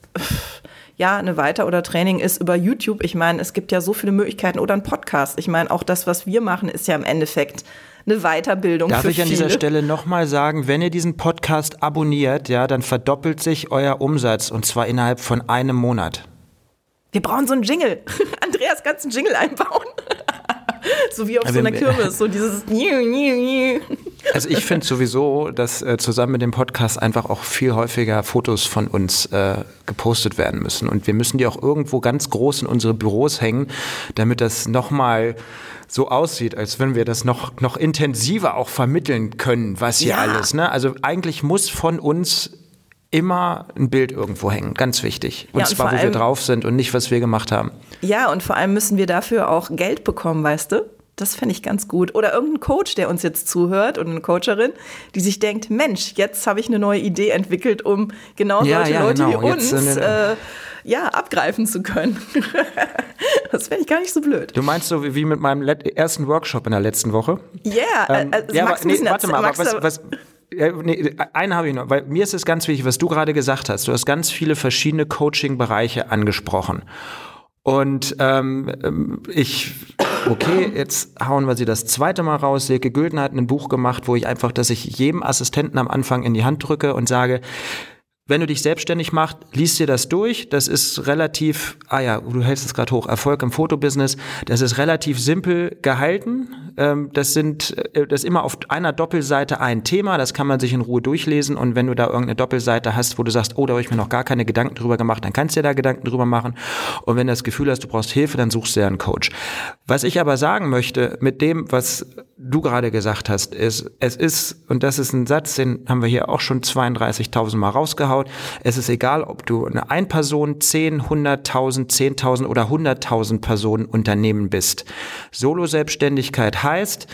ja, eine Weiter- oder Training ist über YouTube. Ich meine, es gibt ja so viele Möglichkeiten oder ein Podcast. Ich meine, auch das, was wir machen, ist ja im Endeffekt eine Weiterbildung. Darf ich an viele. dieser Stelle nochmal sagen, wenn ihr diesen Podcast abonniert, ja, dann verdoppelt sich euer Umsatz und zwar innerhalb von einem Monat. Wir brauchen so einen Jingle. Andreas, kannst einen Jingle einbauen? so wie auf so einer Kirmes, so dieses Also ich finde sowieso, dass äh, zusammen mit dem Podcast einfach auch viel häufiger Fotos von uns äh, gepostet werden müssen. Und wir müssen die auch irgendwo ganz groß in unsere Büros hängen, damit das nochmal so aussieht, als wenn wir das noch, noch intensiver auch vermitteln können, was hier ja. alles. Ne? Also eigentlich muss von uns immer ein Bild irgendwo hängen, ganz wichtig. Und, ja, und zwar, wo wir drauf sind und nicht, was wir gemacht haben. Ja, und vor allem müssen wir dafür auch Geld bekommen, weißt du? Das fände ich ganz gut. Oder irgendein Coach, der uns jetzt zuhört und eine Coacherin, die sich denkt, Mensch, jetzt habe ich eine neue Idee entwickelt, um genau ja, solche ja, Leute genau. wie uns äh, ja, abgreifen zu können. das wäre ich gar nicht so blöd. Du meinst so wie mit meinem ersten Workshop in der letzten Woche? Yeah, ähm, äh, ja, aber, nee, warte mal, was, was, ja, nee, einen habe ich noch, weil mir ist es ganz wichtig, was du gerade gesagt hast. Du hast ganz viele verschiedene Coaching-Bereiche angesprochen. Und ähm, ich, okay, jetzt hauen wir sie das zweite Mal raus. Silke Gülden hat ein Buch gemacht, wo ich einfach, dass ich jedem Assistenten am Anfang in die Hand drücke und sage, wenn du dich selbstständig machst, liest dir das durch. Das ist relativ, ah ja, du hältst es gerade hoch, Erfolg im Fotobusiness. Das ist relativ simpel gehalten. Ähm, das sind, äh, das ist immer auf einer Doppelseite ein Thema. Das kann man sich in Ruhe durchlesen. Und wenn du da irgendeine Doppelseite hast, wo du sagst, oh, da habe ich mir noch gar keine Gedanken drüber gemacht, dann kannst du dir da Gedanken drüber machen. Und wenn du das Gefühl hast, du brauchst Hilfe, dann suchst du ja einen Coach. Was ich aber sagen möchte mit dem, was du gerade gesagt hast, ist, es ist, und das ist ein Satz, den haben wir hier auch schon 32.000 Mal rausgehauen, anschaut. Es ist egal, ob du eine Ein-Person, 10, 100.000, 10.000 oder 100.000 Personen Unternehmen bist. Solo-Selbstständigkeit heißt,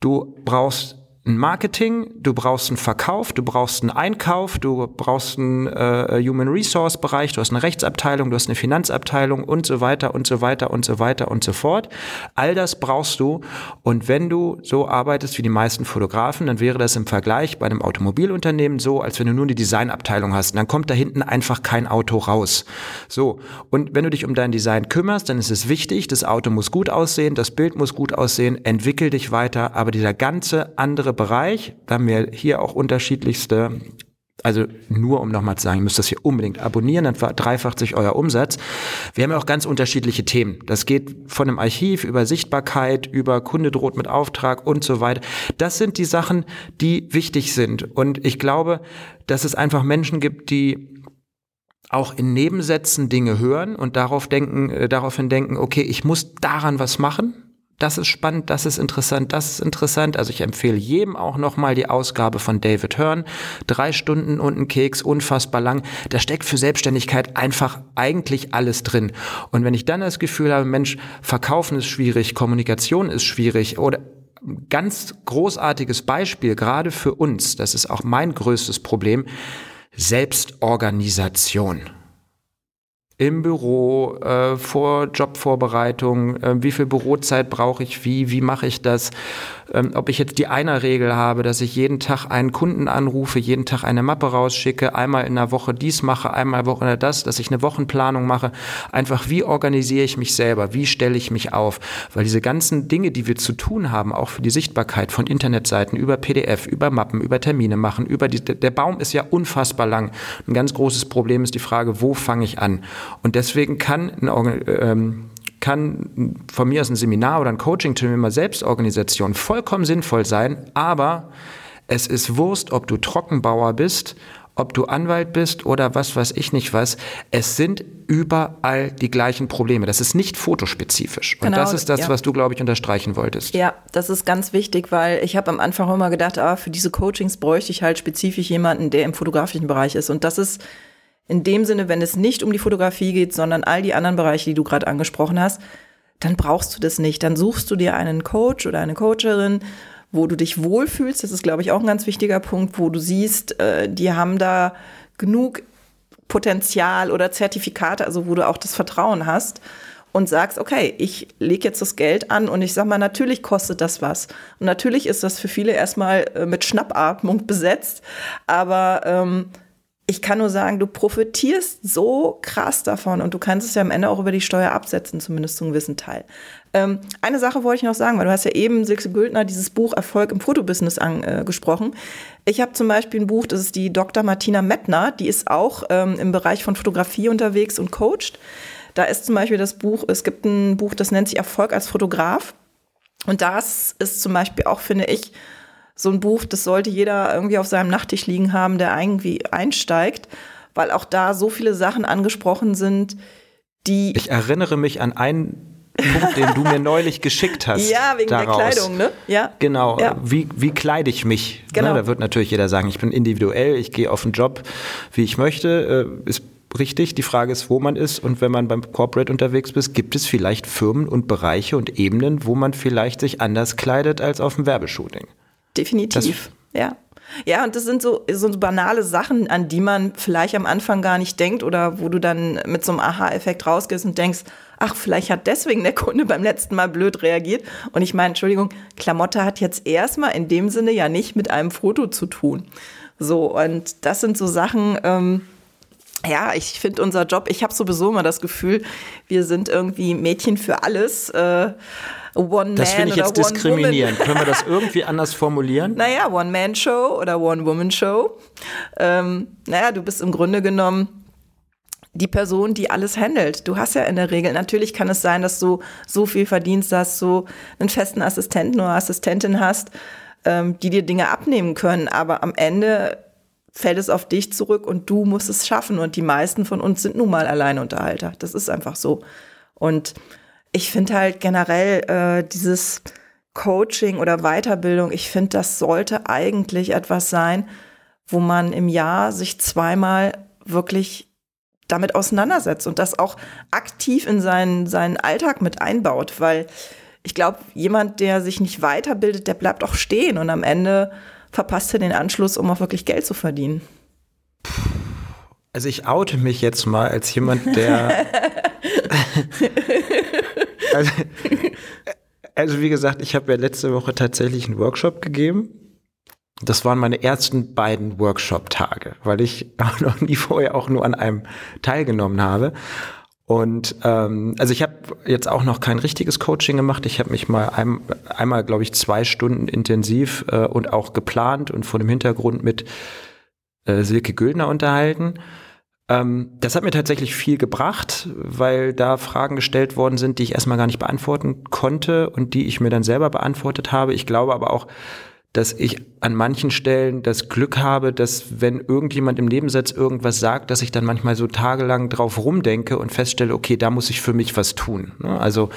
du brauchst ein Marketing, du brauchst einen Verkauf, du brauchst einen Einkauf, du brauchst einen äh, Human Resource Bereich, du hast eine Rechtsabteilung, du hast eine Finanzabteilung und so weiter und so weiter und so weiter und so fort. All das brauchst du und wenn du so arbeitest wie die meisten Fotografen, dann wäre das im Vergleich bei einem Automobilunternehmen so, als wenn du nur die Designabteilung hast. Und dann kommt da hinten einfach kein Auto raus. So und wenn du dich um dein Design kümmerst, dann ist es wichtig, das Auto muss gut aussehen, das Bild muss gut aussehen, entwickel dich weiter, aber dieser ganze andere Bereich. Da haben wir hier auch unterschiedlichste also nur um nochmal zu sagen, ihr müsst das hier unbedingt abonnieren, dann verdreifacht sich euer Umsatz. Wir haben ja auch ganz unterschiedliche Themen. Das geht von einem Archiv über Sichtbarkeit, über Kunde droht mit Auftrag und so weiter. Das sind die Sachen, die wichtig sind. Und ich glaube, dass es einfach Menschen gibt, die auch in Nebensätzen Dinge hören und darauf denken, äh, daraufhin denken, okay, ich muss daran was machen das ist spannend, das ist interessant, das ist interessant. Also ich empfehle jedem auch nochmal die Ausgabe von David Hearn. Drei Stunden und ein Keks, unfassbar lang. Da steckt für Selbstständigkeit einfach eigentlich alles drin. Und wenn ich dann das Gefühl habe, Mensch, Verkaufen ist schwierig, Kommunikation ist schwierig oder ganz großartiges Beispiel, gerade für uns, das ist auch mein größtes Problem, Selbstorganisation im Büro, äh, vor Jobvorbereitung, äh, wie viel Bürozeit brauche ich, wie, wie mache ich das, ähm, ob ich jetzt die Einer-Regel habe, dass ich jeden Tag einen Kunden anrufe, jeden Tag eine Mappe rausschicke, einmal in der Woche dies mache, einmal Woche das, dass ich eine Wochenplanung mache. Einfach, wie organisiere ich mich selber? Wie stelle ich mich auf? Weil diese ganzen Dinge, die wir zu tun haben, auch für die Sichtbarkeit von Internetseiten, über PDF, über Mappen, über Termine machen, über die, der Baum ist ja unfassbar lang. Ein ganz großes Problem ist die Frage, wo fange ich an? Und deswegen kann ein, ähm, kann von mir aus ein Seminar oder ein Coaching-Thema Selbstorganisation vollkommen sinnvoll sein, aber es ist Wurst, ob du Trockenbauer bist, ob du Anwalt bist oder was weiß ich nicht was. Es sind überall die gleichen Probleme. Das ist nicht fotospezifisch. Und genau, das ist das, ja. was du, glaube ich, unterstreichen wolltest. Ja, das ist ganz wichtig, weil ich habe am Anfang immer gedacht, ah, für diese Coachings bräuchte ich halt spezifisch jemanden, der im fotografischen Bereich ist. Und das ist in dem Sinne, wenn es nicht um die Fotografie geht, sondern all die anderen Bereiche, die du gerade angesprochen hast, dann brauchst du das nicht. Dann suchst du dir einen Coach oder eine Coacherin, wo du dich wohlfühlst. Das ist, glaube ich, auch ein ganz wichtiger Punkt, wo du siehst, äh, die haben da genug Potenzial oder Zertifikate, also wo du auch das Vertrauen hast und sagst, okay, ich lege jetzt das Geld an und ich sag mal, natürlich kostet das was. Und natürlich ist das für viele erstmal äh, mit Schnappatmung besetzt, aber ähm, ich kann nur sagen, du profitierst so krass davon und du kannst es ja am Ende auch über die Steuer absetzen, zumindest zu einem gewissen Teil. Ähm, eine Sache wollte ich noch sagen, weil du hast ja eben, Silke Güldner, dieses Buch Erfolg im Fotobusiness angesprochen. Ich habe zum Beispiel ein Buch, das ist die Dr. Martina Mettner, die ist auch ähm, im Bereich von Fotografie unterwegs und coacht. Da ist zum Beispiel das Buch, es gibt ein Buch, das nennt sich Erfolg als Fotograf. Und das ist zum Beispiel auch, finde ich, so ein Buch, das sollte jeder irgendwie auf seinem Nachttisch liegen haben, der irgendwie einsteigt, weil auch da so viele Sachen angesprochen sind, die. Ich erinnere mich an einen Punkt, den du mir neulich geschickt hast. Ja, wegen daraus. der Kleidung, ne? Ja. Genau. Ja. Wie, wie kleide ich mich? Genau. Ne? Da wird natürlich jeder sagen, ich bin individuell, ich gehe auf den Job, wie ich möchte. Äh, ist richtig. Die Frage ist, wo man ist. Und wenn man beim Corporate unterwegs ist, gibt es vielleicht Firmen und Bereiche und Ebenen, wo man vielleicht sich anders kleidet als auf dem Werbeshooting. Definitiv, das, ja. Ja, und das sind so, so banale Sachen, an die man vielleicht am Anfang gar nicht denkt oder wo du dann mit so einem Aha-Effekt rausgehst und denkst, ach, vielleicht hat deswegen der Kunde beim letzten Mal blöd reagiert. Und ich meine, Entschuldigung, Klamotte hat jetzt erstmal in dem Sinne ja nicht mit einem Foto zu tun. So, und das sind so Sachen, ähm, ja, ich finde unser Job, ich habe sowieso immer das Gefühl, wir sind irgendwie Mädchen für alles. Äh, One-Man Das finde ich jetzt diskriminierend. Können wir das irgendwie anders formulieren? Naja, One-Man-Show oder One-Woman-Show. Ähm, naja, du bist im Grunde genommen die Person, die alles handelt. Du hast ja in der Regel, natürlich kann es sein, dass du so viel verdienst, dass du einen festen Assistenten oder Assistentin hast, ähm, die dir Dinge abnehmen können. Aber am Ende fällt es auf dich zurück und du musst es schaffen. Und die meisten von uns sind nun mal Alleinunterhalter. Das ist einfach so. Und ich finde halt generell äh, dieses Coaching oder Weiterbildung, ich finde, das sollte eigentlich etwas sein, wo man im Jahr sich zweimal wirklich damit auseinandersetzt und das auch aktiv in seinen, seinen Alltag mit einbaut, weil ich glaube, jemand, der sich nicht weiterbildet, der bleibt auch stehen und am Ende verpasst er den Anschluss, um auch wirklich Geld zu verdienen. Also ich oute mich jetzt mal als jemand, der also, also, wie gesagt, ich habe ja letzte Woche tatsächlich einen Workshop gegeben. Das waren meine ersten beiden Workshop-Tage, weil ich noch nie vorher auch nur an einem teilgenommen habe. Und ähm, also ich habe jetzt auch noch kein richtiges Coaching gemacht. Ich habe mich mal ein, einmal, glaube ich, zwei Stunden intensiv äh, und auch geplant und vor dem Hintergrund mit äh, Silke Güldner unterhalten. Ähm, das hat mir tatsächlich viel gebracht, weil da Fragen gestellt worden sind, die ich erstmal gar nicht beantworten konnte und die ich mir dann selber beantwortet habe. Ich glaube aber auch, dass ich an manchen Stellen das Glück habe, dass wenn irgendjemand im Nebensatz irgendwas sagt, dass ich dann manchmal so tagelang drauf rumdenke und feststelle, okay, da muss ich für mich was tun. Ne? Also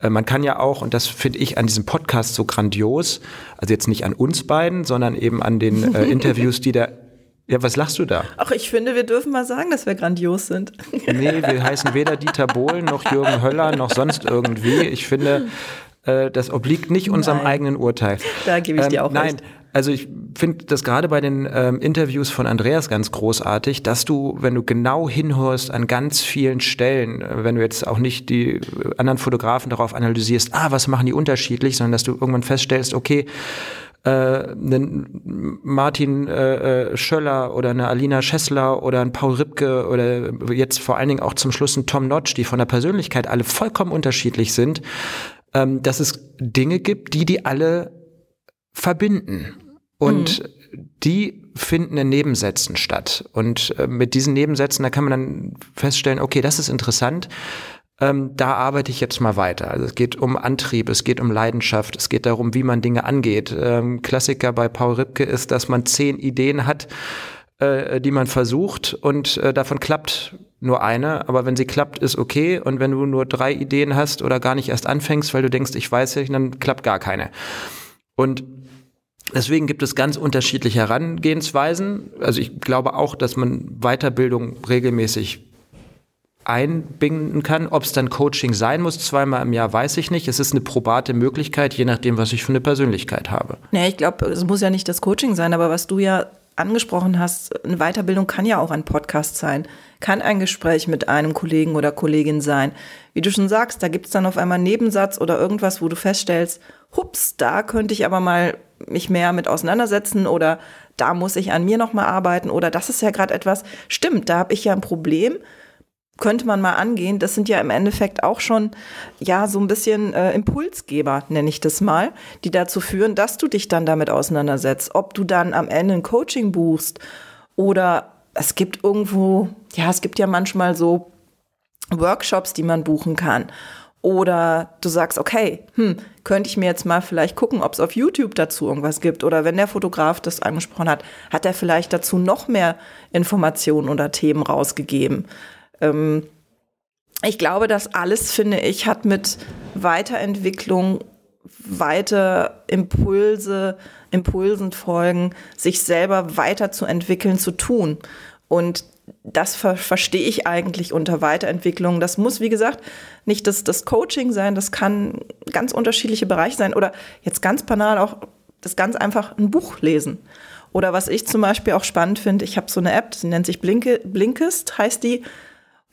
äh, man kann ja auch, und das finde ich an diesem Podcast so grandios, also jetzt nicht an uns beiden, sondern eben an den äh, Interviews, die der ja, was lachst du da? Ach, ich finde, wir dürfen mal sagen, dass wir grandios sind. Nee, wir heißen weder Dieter Bohlen noch Jürgen Höller noch sonst irgendwie. Ich finde, äh, das obliegt nicht unserem nein. eigenen Urteil. Da gebe ich ähm, dir auch Nein, recht. also ich finde das gerade bei den ähm, Interviews von Andreas ganz großartig, dass du, wenn du genau hinhörst an ganz vielen Stellen, äh, wenn du jetzt auch nicht die anderen Fotografen darauf analysierst, ah, was machen die unterschiedlich, sondern dass du irgendwann feststellst, okay, äh, einen Martin äh, äh, Schöller oder eine Alina Schessler oder ein Paul Ripke oder jetzt vor allen Dingen auch zum Schluss ein Tom Notch, die von der Persönlichkeit alle vollkommen unterschiedlich sind, ähm, dass es Dinge gibt, die die alle verbinden. Und mhm. die finden in Nebensätzen statt. Und äh, mit diesen Nebensätzen, da kann man dann feststellen, okay, das ist interessant ähm, da arbeite ich jetzt mal weiter. Also es geht um Antrieb, es geht um Leidenschaft, es geht darum, wie man Dinge angeht. Ähm, Klassiker bei Paul Ripke ist, dass man zehn Ideen hat, äh, die man versucht und äh, davon klappt nur eine, aber wenn sie klappt, ist okay. Und wenn du nur drei Ideen hast oder gar nicht erst anfängst, weil du denkst, ich weiß nicht, dann klappt gar keine. Und Deswegen gibt es ganz unterschiedliche Herangehensweisen. Also ich glaube auch, dass man Weiterbildung regelmäßig einbinden kann. Ob es dann Coaching sein muss, zweimal im Jahr, weiß ich nicht. Es ist eine probate Möglichkeit, je nachdem, was ich für eine Persönlichkeit habe. Ja, ich glaube, es muss ja nicht das Coaching sein, aber was du ja angesprochen hast, eine Weiterbildung kann ja auch ein Podcast sein, kann ein Gespräch mit einem Kollegen oder Kollegin sein. Wie du schon sagst, da gibt es dann auf einmal einen Nebensatz oder irgendwas, wo du feststellst, hups, da könnte ich aber mal mich mehr mit auseinandersetzen oder da muss ich an mir nochmal arbeiten oder das ist ja gerade etwas, stimmt, da habe ich ja ein Problem könnte man mal angehen. Das sind ja im Endeffekt auch schon ja so ein bisschen äh, Impulsgeber, nenne ich das mal, die dazu führen, dass du dich dann damit auseinandersetzt. Ob du dann am Ende ein Coaching buchst oder es gibt irgendwo, ja, es gibt ja manchmal so Workshops, die man buchen kann. Oder du sagst, okay, hm, könnte ich mir jetzt mal vielleicht gucken, ob es auf YouTube dazu irgendwas gibt. Oder wenn der Fotograf das angesprochen hat, hat er vielleicht dazu noch mehr Informationen oder Themen rausgegeben. Ähm, ich glaube, das alles, finde ich, hat mit Weiterentwicklung, weiter Impulse, Impulsen folgen, sich selber weiterzuentwickeln zu tun. Und das ver verstehe ich eigentlich unter Weiterentwicklung. Das muss, wie gesagt, nicht das, das Coaching sein, das kann ganz unterschiedliche Bereiche sein oder jetzt ganz banal auch das ganz einfach ein Buch lesen. Oder was ich zum Beispiel auch spannend finde, ich habe so eine App, die nennt sich Blinke, Blinkist, heißt die,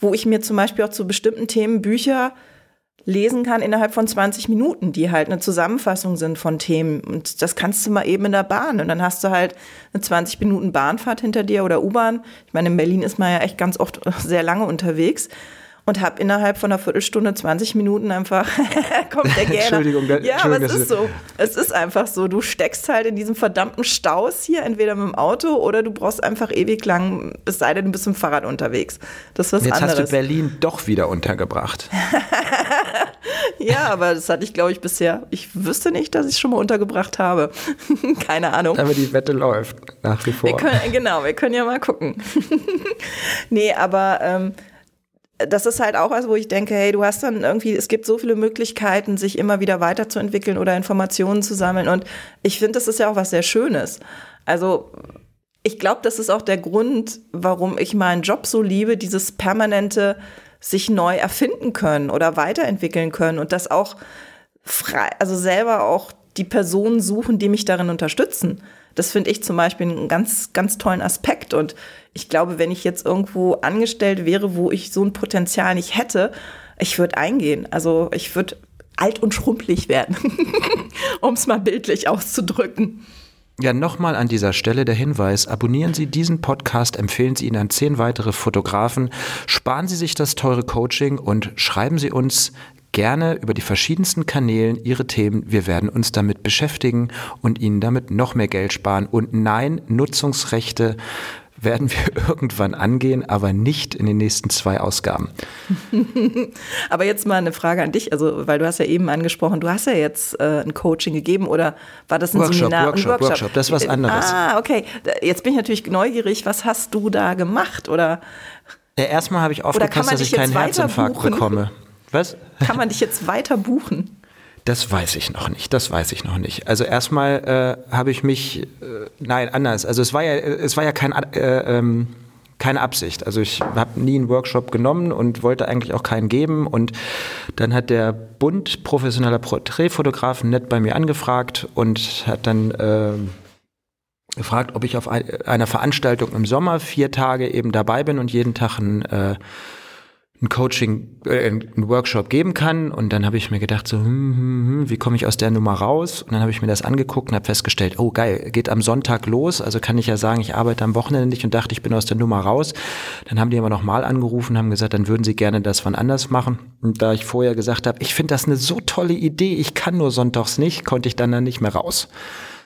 wo ich mir zum Beispiel auch zu bestimmten Themen Bücher lesen kann innerhalb von 20 Minuten, die halt eine Zusammenfassung sind von Themen. Und das kannst du mal eben in der Bahn. Und dann hast du halt eine 20 Minuten Bahnfahrt hinter dir oder U-Bahn. Ich meine, in Berlin ist man ja echt ganz oft sehr lange unterwegs und habe innerhalb von einer Viertelstunde, 20 Minuten einfach kommt der Gähner. Entschuldigung, da, ja, aber es ist so. Es ist einfach so. Du steckst halt in diesem verdammten Staus hier, entweder mit dem Auto oder du brauchst einfach ewig lang, es sei denn, du bist mit dem Fahrrad unterwegs. Das ist was Jetzt anderes. hast du Berlin doch wieder untergebracht. ja, aber das hatte ich, glaube ich, bisher. Ich wüsste nicht, dass ich es schon mal untergebracht habe. Keine Ahnung. Aber die Wette läuft nach wie vor. Wir können, genau, wir können ja mal gucken. nee, aber ähm, das ist halt auch was, wo ich denke, hey, du hast dann irgendwie, es gibt so viele Möglichkeiten, sich immer wieder weiterzuentwickeln oder Informationen zu sammeln. Und ich finde, das ist ja auch was sehr Schönes. Also ich glaube, das ist auch der Grund, warum ich meinen Job so liebe, dieses permanente sich neu erfinden können oder weiterentwickeln können und das auch frei, also selber auch die Personen suchen, die mich darin unterstützen. Das finde ich zum Beispiel einen ganz, ganz tollen Aspekt. Und ich glaube, wenn ich jetzt irgendwo angestellt wäre, wo ich so ein Potenzial nicht hätte, ich würde eingehen. Also ich würde alt und schrumpelig werden, um es mal bildlich auszudrücken. Ja, nochmal an dieser Stelle der Hinweis, abonnieren Sie diesen Podcast, empfehlen Sie ihn an zehn weitere Fotografen, sparen Sie sich das teure Coaching und schreiben Sie uns gerne über die verschiedensten Kanälen Ihre Themen. Wir werden uns damit beschäftigen und Ihnen damit noch mehr Geld sparen. Und nein, Nutzungsrechte werden wir irgendwann angehen, aber nicht in den nächsten zwei Ausgaben. aber jetzt mal eine Frage an dich, also weil du hast ja eben angesprochen, du hast ja jetzt äh, ein Coaching gegeben oder war das ein Workshop, Seminar? Workshop, ein Workshop, Workshop, das ist was anderes. Ah, okay. Jetzt bin ich natürlich neugierig, was hast du da gemacht oder? Ja, erstmal habe ich aufgepasst, dass ich keinen Herzinfarkt buchen? bekomme. Was? Kann man dich jetzt weiter buchen? Das weiß ich noch nicht. Das weiß ich noch nicht. Also erstmal äh, habe ich mich, äh, nein, anders. Also es war ja, es war ja kein, äh, ähm, keine Absicht. Also ich habe nie einen Workshop genommen und wollte eigentlich auch keinen geben. Und dann hat der Bund professioneller Porträtfotografen nett bei mir angefragt und hat dann äh, gefragt, ob ich auf einer Veranstaltung im Sommer vier Tage eben dabei bin und jeden Tag ein äh, ein Coaching, äh, ein Workshop geben kann. Und dann habe ich mir gedacht, so, hm, hm, hm, wie komme ich aus der Nummer raus? Und dann habe ich mir das angeguckt und habe festgestellt, oh geil, geht am Sonntag los. Also kann ich ja sagen, ich arbeite am Wochenende nicht und dachte, ich bin aus der Nummer raus. Dann haben die aber nochmal angerufen, haben gesagt, dann würden sie gerne das wann anders machen. Und da ich vorher gesagt habe, ich finde das eine so tolle Idee, ich kann nur sonntags nicht, konnte ich dann dann nicht mehr raus.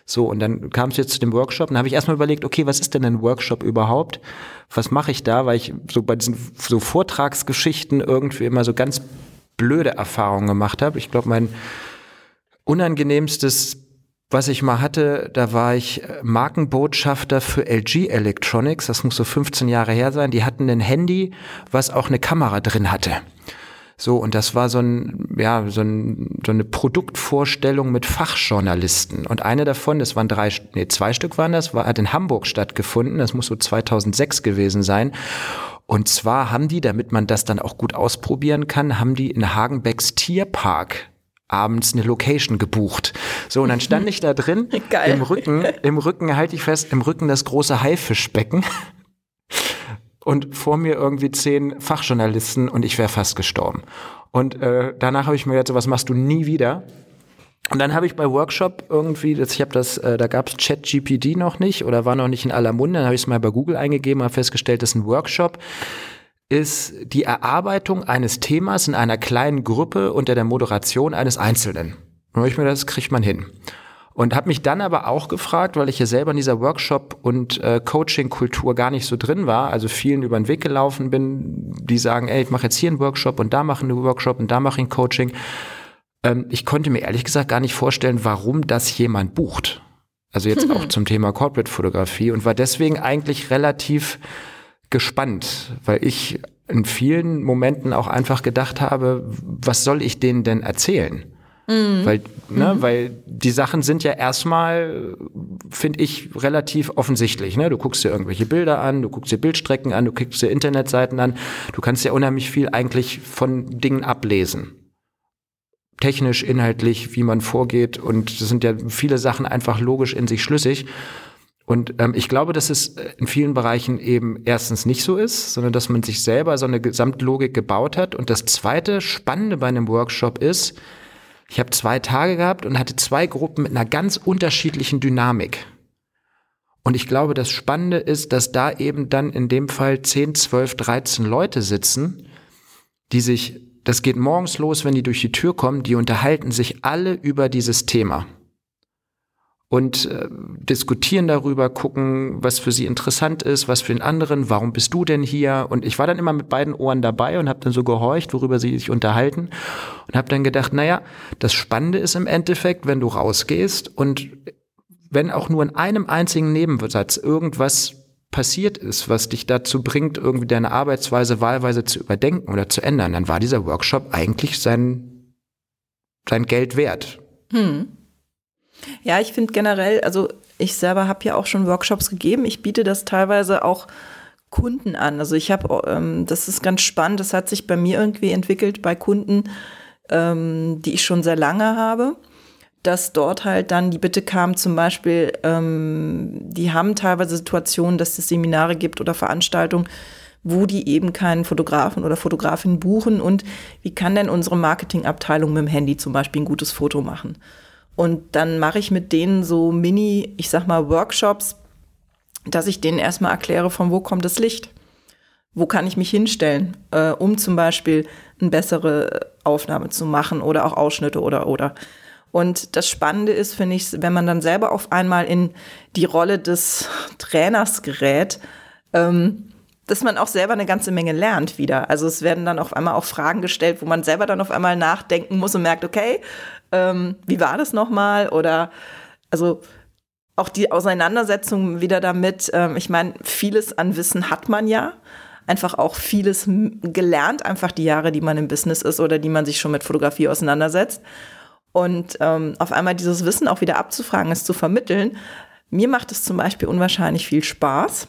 So, und dann kam es jetzt zu dem Workshop und habe ich erstmal überlegt, okay, was ist denn ein Workshop überhaupt? Was mache ich da? Weil ich so bei diesen so Vortragsgeschichten irgendwie immer so ganz blöde Erfahrungen gemacht habe. Ich glaube, mein unangenehmstes was ich mal hatte, da war ich Markenbotschafter für LG Electronics, das muss so 15 Jahre her sein. Die hatten ein Handy, was auch eine Kamera drin hatte. So, und das war so ein, ja, so, ein, so eine Produktvorstellung mit Fachjournalisten. Und eine davon, das waren drei, nee, zwei Stück waren das, war, hat in Hamburg stattgefunden. Das muss so 2006 gewesen sein. Und zwar haben die, damit man das dann auch gut ausprobieren kann, haben die in Hagenbecks Tierpark abends eine Location gebucht. So, und dann stand ich da drin, Geil. im Rücken, im Rücken halte ich fest, im Rücken das große Haifischbecken und vor mir irgendwie zehn Fachjournalisten und ich wäre fast gestorben. Und äh, danach habe ich mir gedacht, so was machst du nie wieder. Und dann habe ich bei Workshop irgendwie, das, ich habe das, äh, da gab es ChatGPD noch nicht oder war noch nicht in aller Munde, dann habe ich es mal bei Google eingegeben, habe festgestellt, dass ein Workshop ist die Erarbeitung eines Themas in einer kleinen Gruppe unter der Moderation eines Einzelnen. Und ich mir das kriegt man hin. Und habe mich dann aber auch gefragt, weil ich ja selber in dieser Workshop- und äh, Coaching-Kultur gar nicht so drin war, also vielen über den Weg gelaufen bin, die sagen, ey, ich mache jetzt hier einen Workshop und da mache einen Workshop und da mache ich ein Coaching. Ähm, ich konnte mir ehrlich gesagt gar nicht vorstellen, warum das jemand bucht. Also jetzt auch zum Thema Corporate-Fotografie und war deswegen eigentlich relativ gespannt, weil ich in vielen Momenten auch einfach gedacht habe, was soll ich denen denn erzählen? Mhm. Weil, ne, mhm. weil die Sachen sind ja erstmal finde ich, relativ offensichtlich. Ne? Du guckst dir irgendwelche Bilder an, du guckst dir Bildstrecken an, du guckst dir Internetseiten an. Du kannst ja unheimlich viel eigentlich von Dingen ablesen technisch, inhaltlich, wie man vorgeht. Und das sind ja viele Sachen einfach logisch in sich schlüssig. Und ähm, ich glaube, dass es in vielen Bereichen eben erstens nicht so ist, sondern dass man sich selber so eine Gesamtlogik gebaut hat. Und das zweite Spannende bei einem Workshop ist, ich habe zwei Tage gehabt und hatte zwei Gruppen mit einer ganz unterschiedlichen Dynamik. Und ich glaube, das Spannende ist, dass da eben dann in dem Fall 10, 12, 13 Leute sitzen, die sich, das geht morgens los, wenn die durch die Tür kommen, die unterhalten sich alle über dieses Thema und äh, diskutieren darüber, gucken, was für sie interessant ist, was für den anderen, warum bist du denn hier? Und ich war dann immer mit beiden Ohren dabei und habe dann so gehorcht, worüber sie sich unterhalten und habe dann gedacht, naja, das Spannende ist im Endeffekt, wenn du rausgehst und wenn auch nur in einem einzigen Nebensatz irgendwas passiert ist, was dich dazu bringt, irgendwie deine Arbeitsweise wahlweise zu überdenken oder zu ändern, dann war dieser Workshop eigentlich sein, sein Geld wert. Hm. Ja, ich finde generell, also ich selber habe ja auch schon Workshops gegeben. Ich biete das teilweise auch Kunden an. Also ich habe, ähm, das ist ganz spannend, das hat sich bei mir irgendwie entwickelt bei Kunden, ähm, die ich schon sehr lange habe, dass dort halt dann die Bitte kam, zum Beispiel, ähm, die haben teilweise Situationen, dass es Seminare gibt oder Veranstaltungen, wo die eben keinen Fotografen oder Fotografin buchen und wie kann denn unsere Marketingabteilung mit dem Handy zum Beispiel ein gutes Foto machen? Und dann mache ich mit denen so Mini, ich sag mal, Workshops, dass ich denen erstmal erkläre, von wo kommt das Licht? Wo kann ich mich hinstellen, äh, um zum Beispiel eine bessere Aufnahme zu machen oder auch Ausschnitte oder oder. Und das Spannende ist, finde ich, wenn man dann selber auf einmal in die Rolle des Trainers gerät, ähm, dass man auch selber eine ganze Menge lernt wieder. Also es werden dann auf einmal auch Fragen gestellt, wo man selber dann auf einmal nachdenken muss und merkt, okay, ähm, wie war das nochmal? Oder also auch die Auseinandersetzung wieder damit, ähm, ich meine, vieles an Wissen hat man ja. Einfach auch vieles gelernt, einfach die Jahre, die man im Business ist oder die man sich schon mit Fotografie auseinandersetzt. Und ähm, auf einmal dieses Wissen auch wieder abzufragen, es zu vermitteln. Mir macht es zum Beispiel unwahrscheinlich viel Spaß.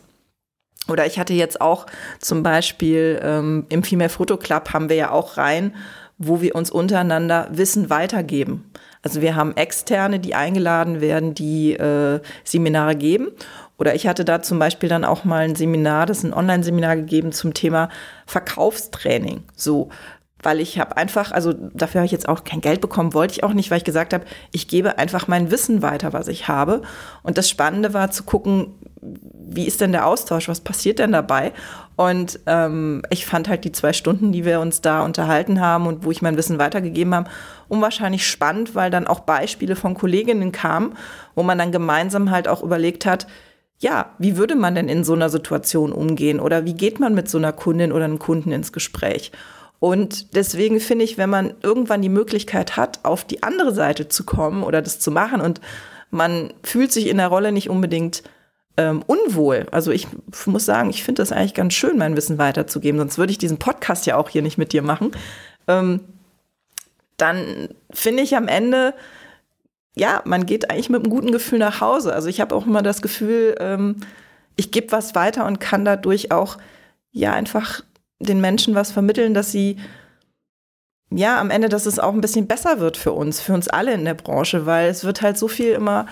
Oder ich hatte jetzt auch zum Beispiel ähm, im Female Photo Club haben wir ja auch rein wo wir uns untereinander Wissen weitergeben. Also wir haben Externe, die eingeladen werden, die äh, Seminare geben. Oder ich hatte da zum Beispiel dann auch mal ein Seminar, das ist ein Online-Seminar gegeben zum Thema Verkaufstraining. So, weil ich habe einfach, also dafür habe ich jetzt auch kein Geld bekommen, wollte ich auch nicht, weil ich gesagt habe, ich gebe einfach mein Wissen weiter, was ich habe. Und das Spannende war zu gucken, wie ist denn der Austausch, was passiert denn dabei? Und ähm, ich fand halt die zwei Stunden, die wir uns da unterhalten haben und wo ich mein Wissen weitergegeben habe, unwahrscheinlich spannend, weil dann auch Beispiele von Kolleginnen kamen, wo man dann gemeinsam halt auch überlegt hat, ja, wie würde man denn in so einer Situation umgehen oder wie geht man mit so einer Kundin oder einem Kunden ins Gespräch? Und deswegen finde ich, wenn man irgendwann die Möglichkeit hat, auf die andere Seite zu kommen oder das zu machen und man fühlt sich in der Rolle nicht unbedingt ähm, unwohl. Also ich muss sagen, ich finde das eigentlich ganz schön, mein Wissen weiterzugeben, sonst würde ich diesen Podcast ja auch hier nicht mit dir machen. Ähm, dann finde ich am Ende, ja, man geht eigentlich mit einem guten Gefühl nach Hause. Also ich habe auch immer das Gefühl, ähm, ich gebe was weiter und kann dadurch auch ja einfach den Menschen was vermitteln, dass sie ja am Ende, dass es auch ein bisschen besser wird für uns, für uns alle in der Branche, weil es wird halt so viel immer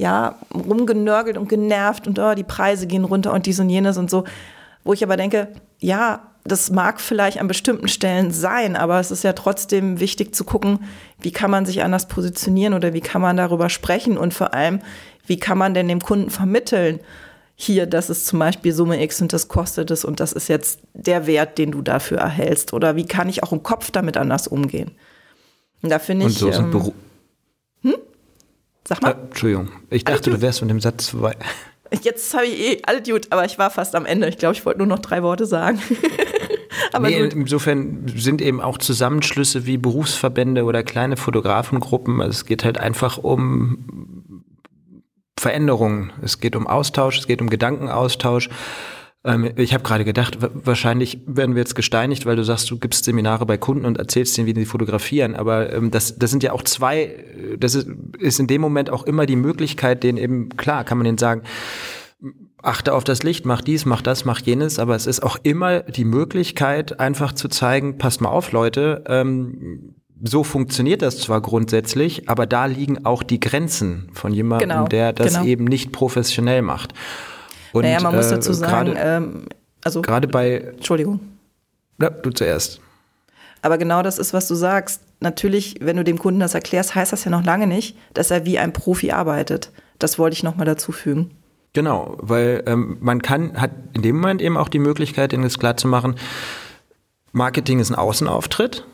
ja rumgenörgelt und genervt und oh, die Preise gehen runter und dies und jenes und so, wo ich aber denke, ja, das mag vielleicht an bestimmten Stellen sein, aber es ist ja trotzdem wichtig zu gucken, wie kann man sich anders positionieren oder wie kann man darüber sprechen und vor allem, wie kann man denn dem Kunden vermitteln, hier, das ist zum Beispiel Summe X und das kostet es und das ist jetzt der Wert, den du dafür erhältst. Oder wie kann ich auch im Kopf damit anders umgehen? Und da finde ich. Und so ähm, Beru hm? Sag mal. Äh, Entschuldigung, ich dachte, du wärst mit dem Satz vorbei. Jetzt habe ich eh alle gut, aber ich war fast am Ende. Ich glaube, ich wollte nur noch drei Worte sagen. aber nee, insofern sind eben auch Zusammenschlüsse wie Berufsverbände oder kleine Fotografengruppen. Also es geht halt einfach um Veränderungen. Es geht um Austausch, es geht um Gedankenaustausch. Ähm, ich habe gerade gedacht, wahrscheinlich werden wir jetzt gesteinigt, weil du sagst, du gibst Seminare bei Kunden und erzählst denen, wie die fotografieren. Aber ähm, das, das sind ja auch zwei, das ist, ist in dem Moment auch immer die Möglichkeit, denen eben, klar, kann man denen sagen, achte auf das Licht, mach dies, mach das, mach jenes, aber es ist auch immer die Möglichkeit, einfach zu zeigen, passt mal auf, Leute, ähm, so funktioniert das zwar grundsätzlich, aber da liegen auch die Grenzen von jemandem, genau, der das genau. eben nicht professionell macht. Und, naja, man muss äh, dazu sagen, grade, ähm, also gerade bei Entschuldigung. Ja, du zuerst. Aber genau das ist, was du sagst. Natürlich, wenn du dem Kunden das erklärst, heißt das ja noch lange nicht, dass er wie ein Profi arbeitet. Das wollte ich nochmal dazu fügen. Genau, weil ähm, man kann, hat in dem Moment eben auch die Möglichkeit, ihnen das klar zu machen, Marketing ist ein Außenauftritt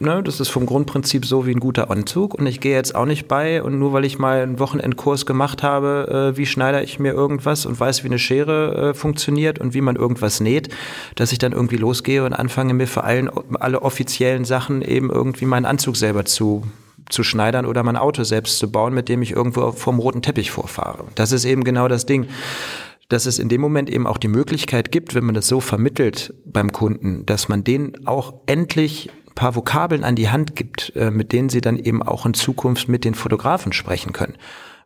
ne, das ist vom Grundprinzip so wie ein guter Anzug und ich gehe jetzt auch nicht bei und nur weil ich mal einen Wochenendkurs gemacht habe, äh, wie schneide ich mir irgendwas und weiß, wie eine Schere äh, funktioniert und wie man irgendwas näht, dass ich dann irgendwie losgehe und anfange mir für allen, alle offiziellen Sachen eben irgendwie meinen Anzug selber zu zu schneidern oder mein Auto selbst zu bauen, mit dem ich irgendwo vom roten Teppich vorfahre. Das ist eben genau das Ding dass es in dem Moment eben auch die Möglichkeit gibt, wenn man das so vermittelt beim Kunden, dass man den auch endlich paar Vokabeln an die Hand gibt, äh, mit denen sie dann eben auch in Zukunft mit den Fotografen sprechen können.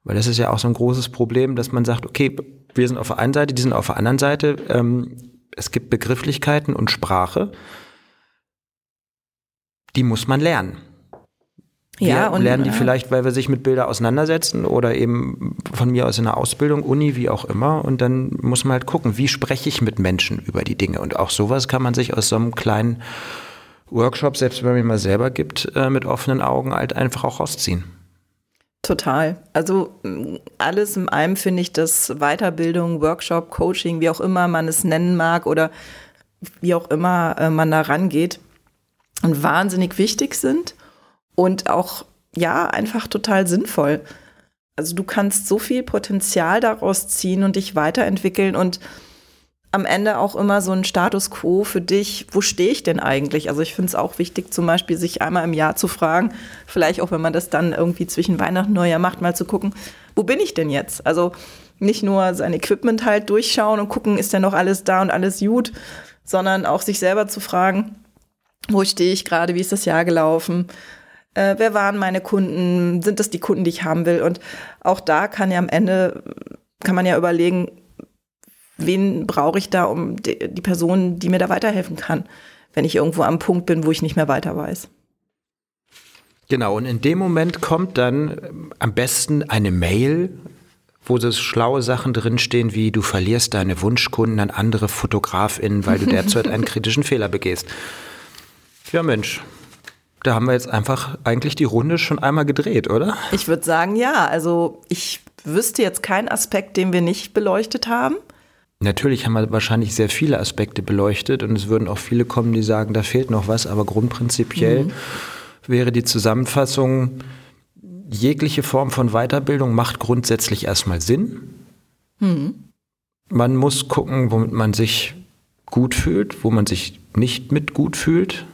Weil das ist ja auch so ein großes Problem, dass man sagt, okay, wir sind auf der einen Seite, die sind auf der anderen Seite. Ähm, es gibt Begrifflichkeiten und Sprache, die muss man lernen. Wir ja, und lernen die ja. vielleicht, weil wir sich mit Bilder auseinandersetzen oder eben von mir aus in der Ausbildung, Uni, wie auch immer. Und dann muss man halt gucken, wie spreche ich mit Menschen über die Dinge. Und auch sowas kann man sich aus so einem kleinen Workshop, selbst wenn man mir mal selber gibt, äh, mit offenen Augen halt einfach auch rausziehen. Total. Also alles in allem finde ich, dass Weiterbildung, Workshop, Coaching, wie auch immer man es nennen mag oder wie auch immer äh, man da rangeht, wahnsinnig wichtig sind und auch ja einfach total sinnvoll. Also du kannst so viel Potenzial daraus ziehen und dich weiterentwickeln und am Ende auch immer so ein Status quo für dich, wo stehe ich denn eigentlich? Also ich finde es auch wichtig, zum Beispiel sich einmal im Jahr zu fragen, vielleicht auch wenn man das dann irgendwie zwischen Weihnachten und Neujahr macht, mal zu gucken, wo bin ich denn jetzt? Also nicht nur sein Equipment halt durchschauen und gucken, ist denn noch alles da und alles gut, sondern auch sich selber zu fragen, wo stehe ich gerade, wie ist das Jahr gelaufen? Äh, wer waren meine Kunden? Sind das die Kunden, die ich haben will? Und auch da kann ja am Ende, kann man ja überlegen, wen brauche ich da, um die, die Person, die mir da weiterhelfen kann, wenn ich irgendwo am Punkt bin, wo ich nicht mehr weiter weiß. Genau, und in dem Moment kommt dann ähm, am besten eine Mail, wo so schlaue Sachen drinstehen, wie du verlierst deine Wunschkunden an andere FotografInnen, weil du derzeit einen kritischen Fehler begehst. Ja, Mensch, da haben wir jetzt einfach eigentlich die Runde schon einmal gedreht, oder? Ich würde sagen, ja. Also ich wüsste jetzt keinen Aspekt, den wir nicht beleuchtet haben. Natürlich haben wir wahrscheinlich sehr viele Aspekte beleuchtet und es würden auch viele kommen, die sagen, da fehlt noch was, aber grundprinzipiell mhm. wäre die Zusammenfassung, jegliche Form von Weiterbildung macht grundsätzlich erstmal Sinn. Mhm. Man muss gucken, womit man sich gut fühlt, wo man sich nicht mit gut fühlt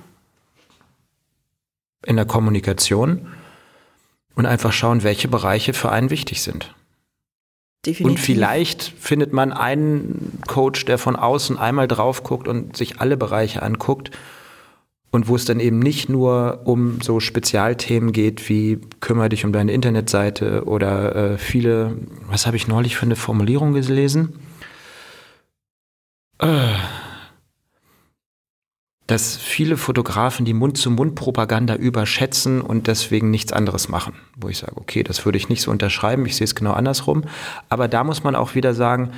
in der Kommunikation und einfach schauen, welche Bereiche für einen wichtig sind. Definitiv. Und vielleicht findet man einen Coach, der von außen einmal drauf guckt und sich alle Bereiche anguckt und wo es dann eben nicht nur um so Spezialthemen geht wie kümmere dich um deine Internetseite oder äh, viele, was habe ich neulich für eine Formulierung gelesen? Äh, dass viele Fotografen die Mund-zu-Mund-Propaganda überschätzen und deswegen nichts anderes machen. Wo ich sage, okay, das würde ich nicht so unterschreiben, ich sehe es genau andersrum. Aber da muss man auch wieder sagen,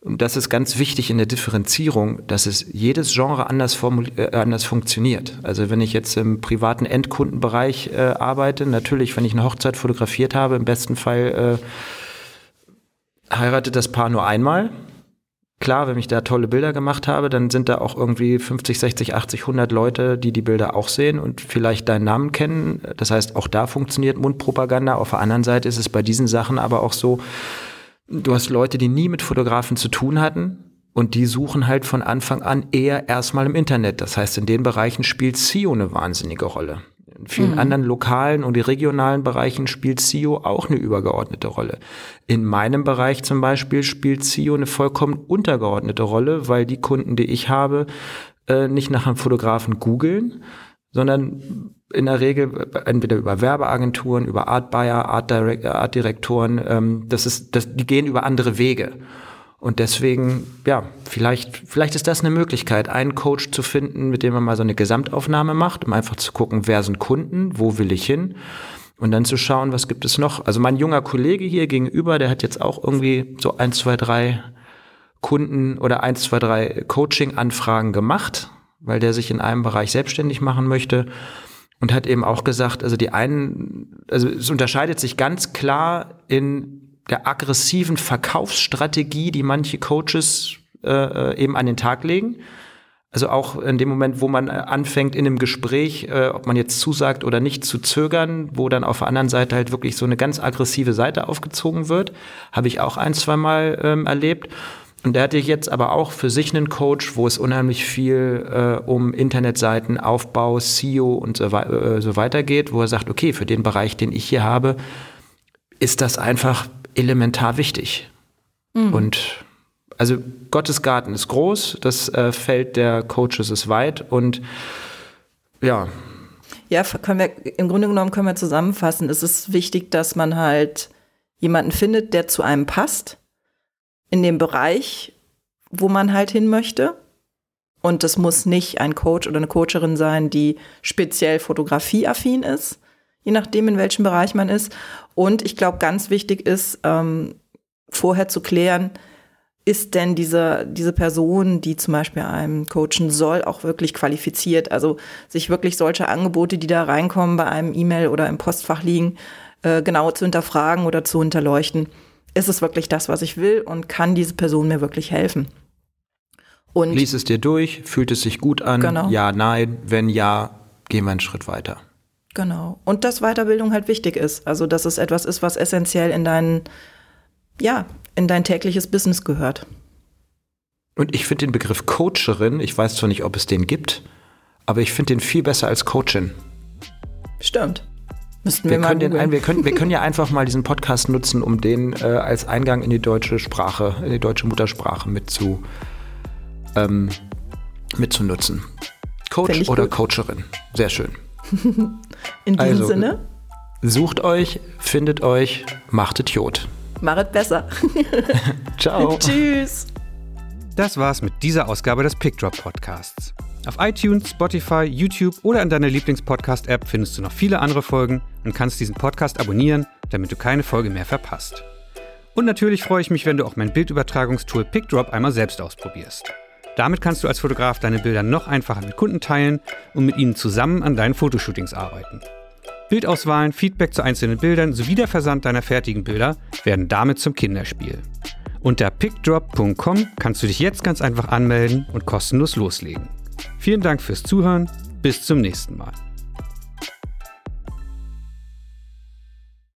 und das ist ganz wichtig in der Differenzierung, dass es jedes Genre anders, äh, anders funktioniert. Also wenn ich jetzt im privaten Endkundenbereich äh, arbeite, natürlich, wenn ich eine Hochzeit fotografiert habe, im besten Fall äh, heiratet das Paar nur einmal Klar, wenn ich da tolle Bilder gemacht habe, dann sind da auch irgendwie 50, 60, 80, 100 Leute, die die Bilder auch sehen und vielleicht deinen Namen kennen. Das heißt, auch da funktioniert Mundpropaganda. Auf der anderen Seite ist es bei diesen Sachen aber auch so, du hast Leute, die nie mit Fotografen zu tun hatten und die suchen halt von Anfang an eher erstmal im Internet. Das heißt, in den Bereichen spielt SEO eine wahnsinnige Rolle. In vielen mhm. anderen lokalen und regionalen Bereichen spielt SEO auch eine übergeordnete Rolle. In meinem Bereich zum Beispiel spielt SEO eine vollkommen untergeordnete Rolle, weil die Kunden, die ich habe, äh, nicht nach einem Fotografen googeln, sondern in der Regel entweder über Werbeagenturen, über Art Buyer, Art, Direct, Art Direktoren, ähm, das ist, das, die gehen über andere Wege. Und deswegen, ja, vielleicht, vielleicht ist das eine Möglichkeit, einen Coach zu finden, mit dem man mal so eine Gesamtaufnahme macht, um einfach zu gucken, wer sind Kunden, wo will ich hin? Und dann zu schauen, was gibt es noch. Also mein junger Kollege hier gegenüber, der hat jetzt auch irgendwie so ein, zwei, drei Kunden oder eins, zwei, drei Coaching-Anfragen gemacht, weil der sich in einem Bereich selbstständig machen möchte und hat eben auch gesagt, also die einen, also es unterscheidet sich ganz klar in der aggressiven Verkaufsstrategie, die manche Coaches äh, äh, eben an den Tag legen. Also auch in dem Moment, wo man anfängt in einem Gespräch, äh, ob man jetzt zusagt oder nicht, zu zögern, wo dann auf der anderen Seite halt wirklich so eine ganz aggressive Seite aufgezogen wird, habe ich auch ein, zwei Mal ähm, erlebt. Und der hatte jetzt aber auch für sich einen Coach, wo es unheimlich viel äh, um Internetseiten, Aufbau, SEO und so, äh, so weiter geht, wo er sagt, okay, für den Bereich, den ich hier habe, ist das einfach elementar wichtig. Mhm. Und also Gottes Garten ist groß, das äh, Feld der Coaches ist weit und ja. Ja, können wir, im Grunde genommen können wir zusammenfassen. Es ist wichtig, dass man halt jemanden findet, der zu einem passt, in dem Bereich, wo man halt hin möchte. Und das muss nicht ein Coach oder eine Coacherin sein, die speziell fotografieaffin ist, je nachdem, in welchem Bereich man ist. Und ich glaube, ganz wichtig ist, ähm, vorher zu klären, ist denn diese, diese Person, die zum Beispiel einem coachen soll, auch wirklich qualifiziert? Also sich wirklich solche Angebote, die da reinkommen, bei einem E-Mail oder im Postfach liegen, äh, genau zu hinterfragen oder zu hinterleuchten. Ist es wirklich das, was ich will und kann diese Person mir wirklich helfen? Und Lies es dir durch, fühlt es sich gut an? Genau. Ja, nein. Wenn ja, gehen wir einen Schritt weiter. Genau. Und dass Weiterbildung halt wichtig ist. Also, dass es etwas ist, was essentiell in dein, ja, in dein tägliches Business gehört. Und ich finde den Begriff Coacherin, ich weiß zwar nicht, ob es den gibt, aber ich finde den viel besser als Coachin. Stimmt. Müssten wir, wir mal den ein, wir, können, wir können ja einfach mal diesen Podcast nutzen, um den äh, als Eingang in die deutsche Sprache, in die deutsche Muttersprache mit zu, ähm, mitzunutzen. Coach oder gut. Coacherin. Sehr schön. In diesem also, Sinne. Sucht euch, findet euch, machtet Jod. Machet besser. Ciao. Tschüss. Das war's mit dieser Ausgabe des Pickdrop Podcasts. Auf iTunes, Spotify, YouTube oder in deiner Lieblingspodcast-App findest du noch viele andere Folgen und kannst diesen Podcast abonnieren, damit du keine Folge mehr verpasst. Und natürlich freue ich mich, wenn du auch mein Bildübertragungstool PickDrop einmal selbst ausprobierst. Damit kannst du als Fotograf deine Bilder noch einfacher mit Kunden teilen und mit ihnen zusammen an deinen Fotoshootings arbeiten. Bildauswahlen, Feedback zu einzelnen Bildern sowie der Versand deiner fertigen Bilder werden damit zum Kinderspiel. Unter pickdrop.com kannst du dich jetzt ganz einfach anmelden und kostenlos loslegen. Vielen Dank fürs Zuhören, bis zum nächsten Mal.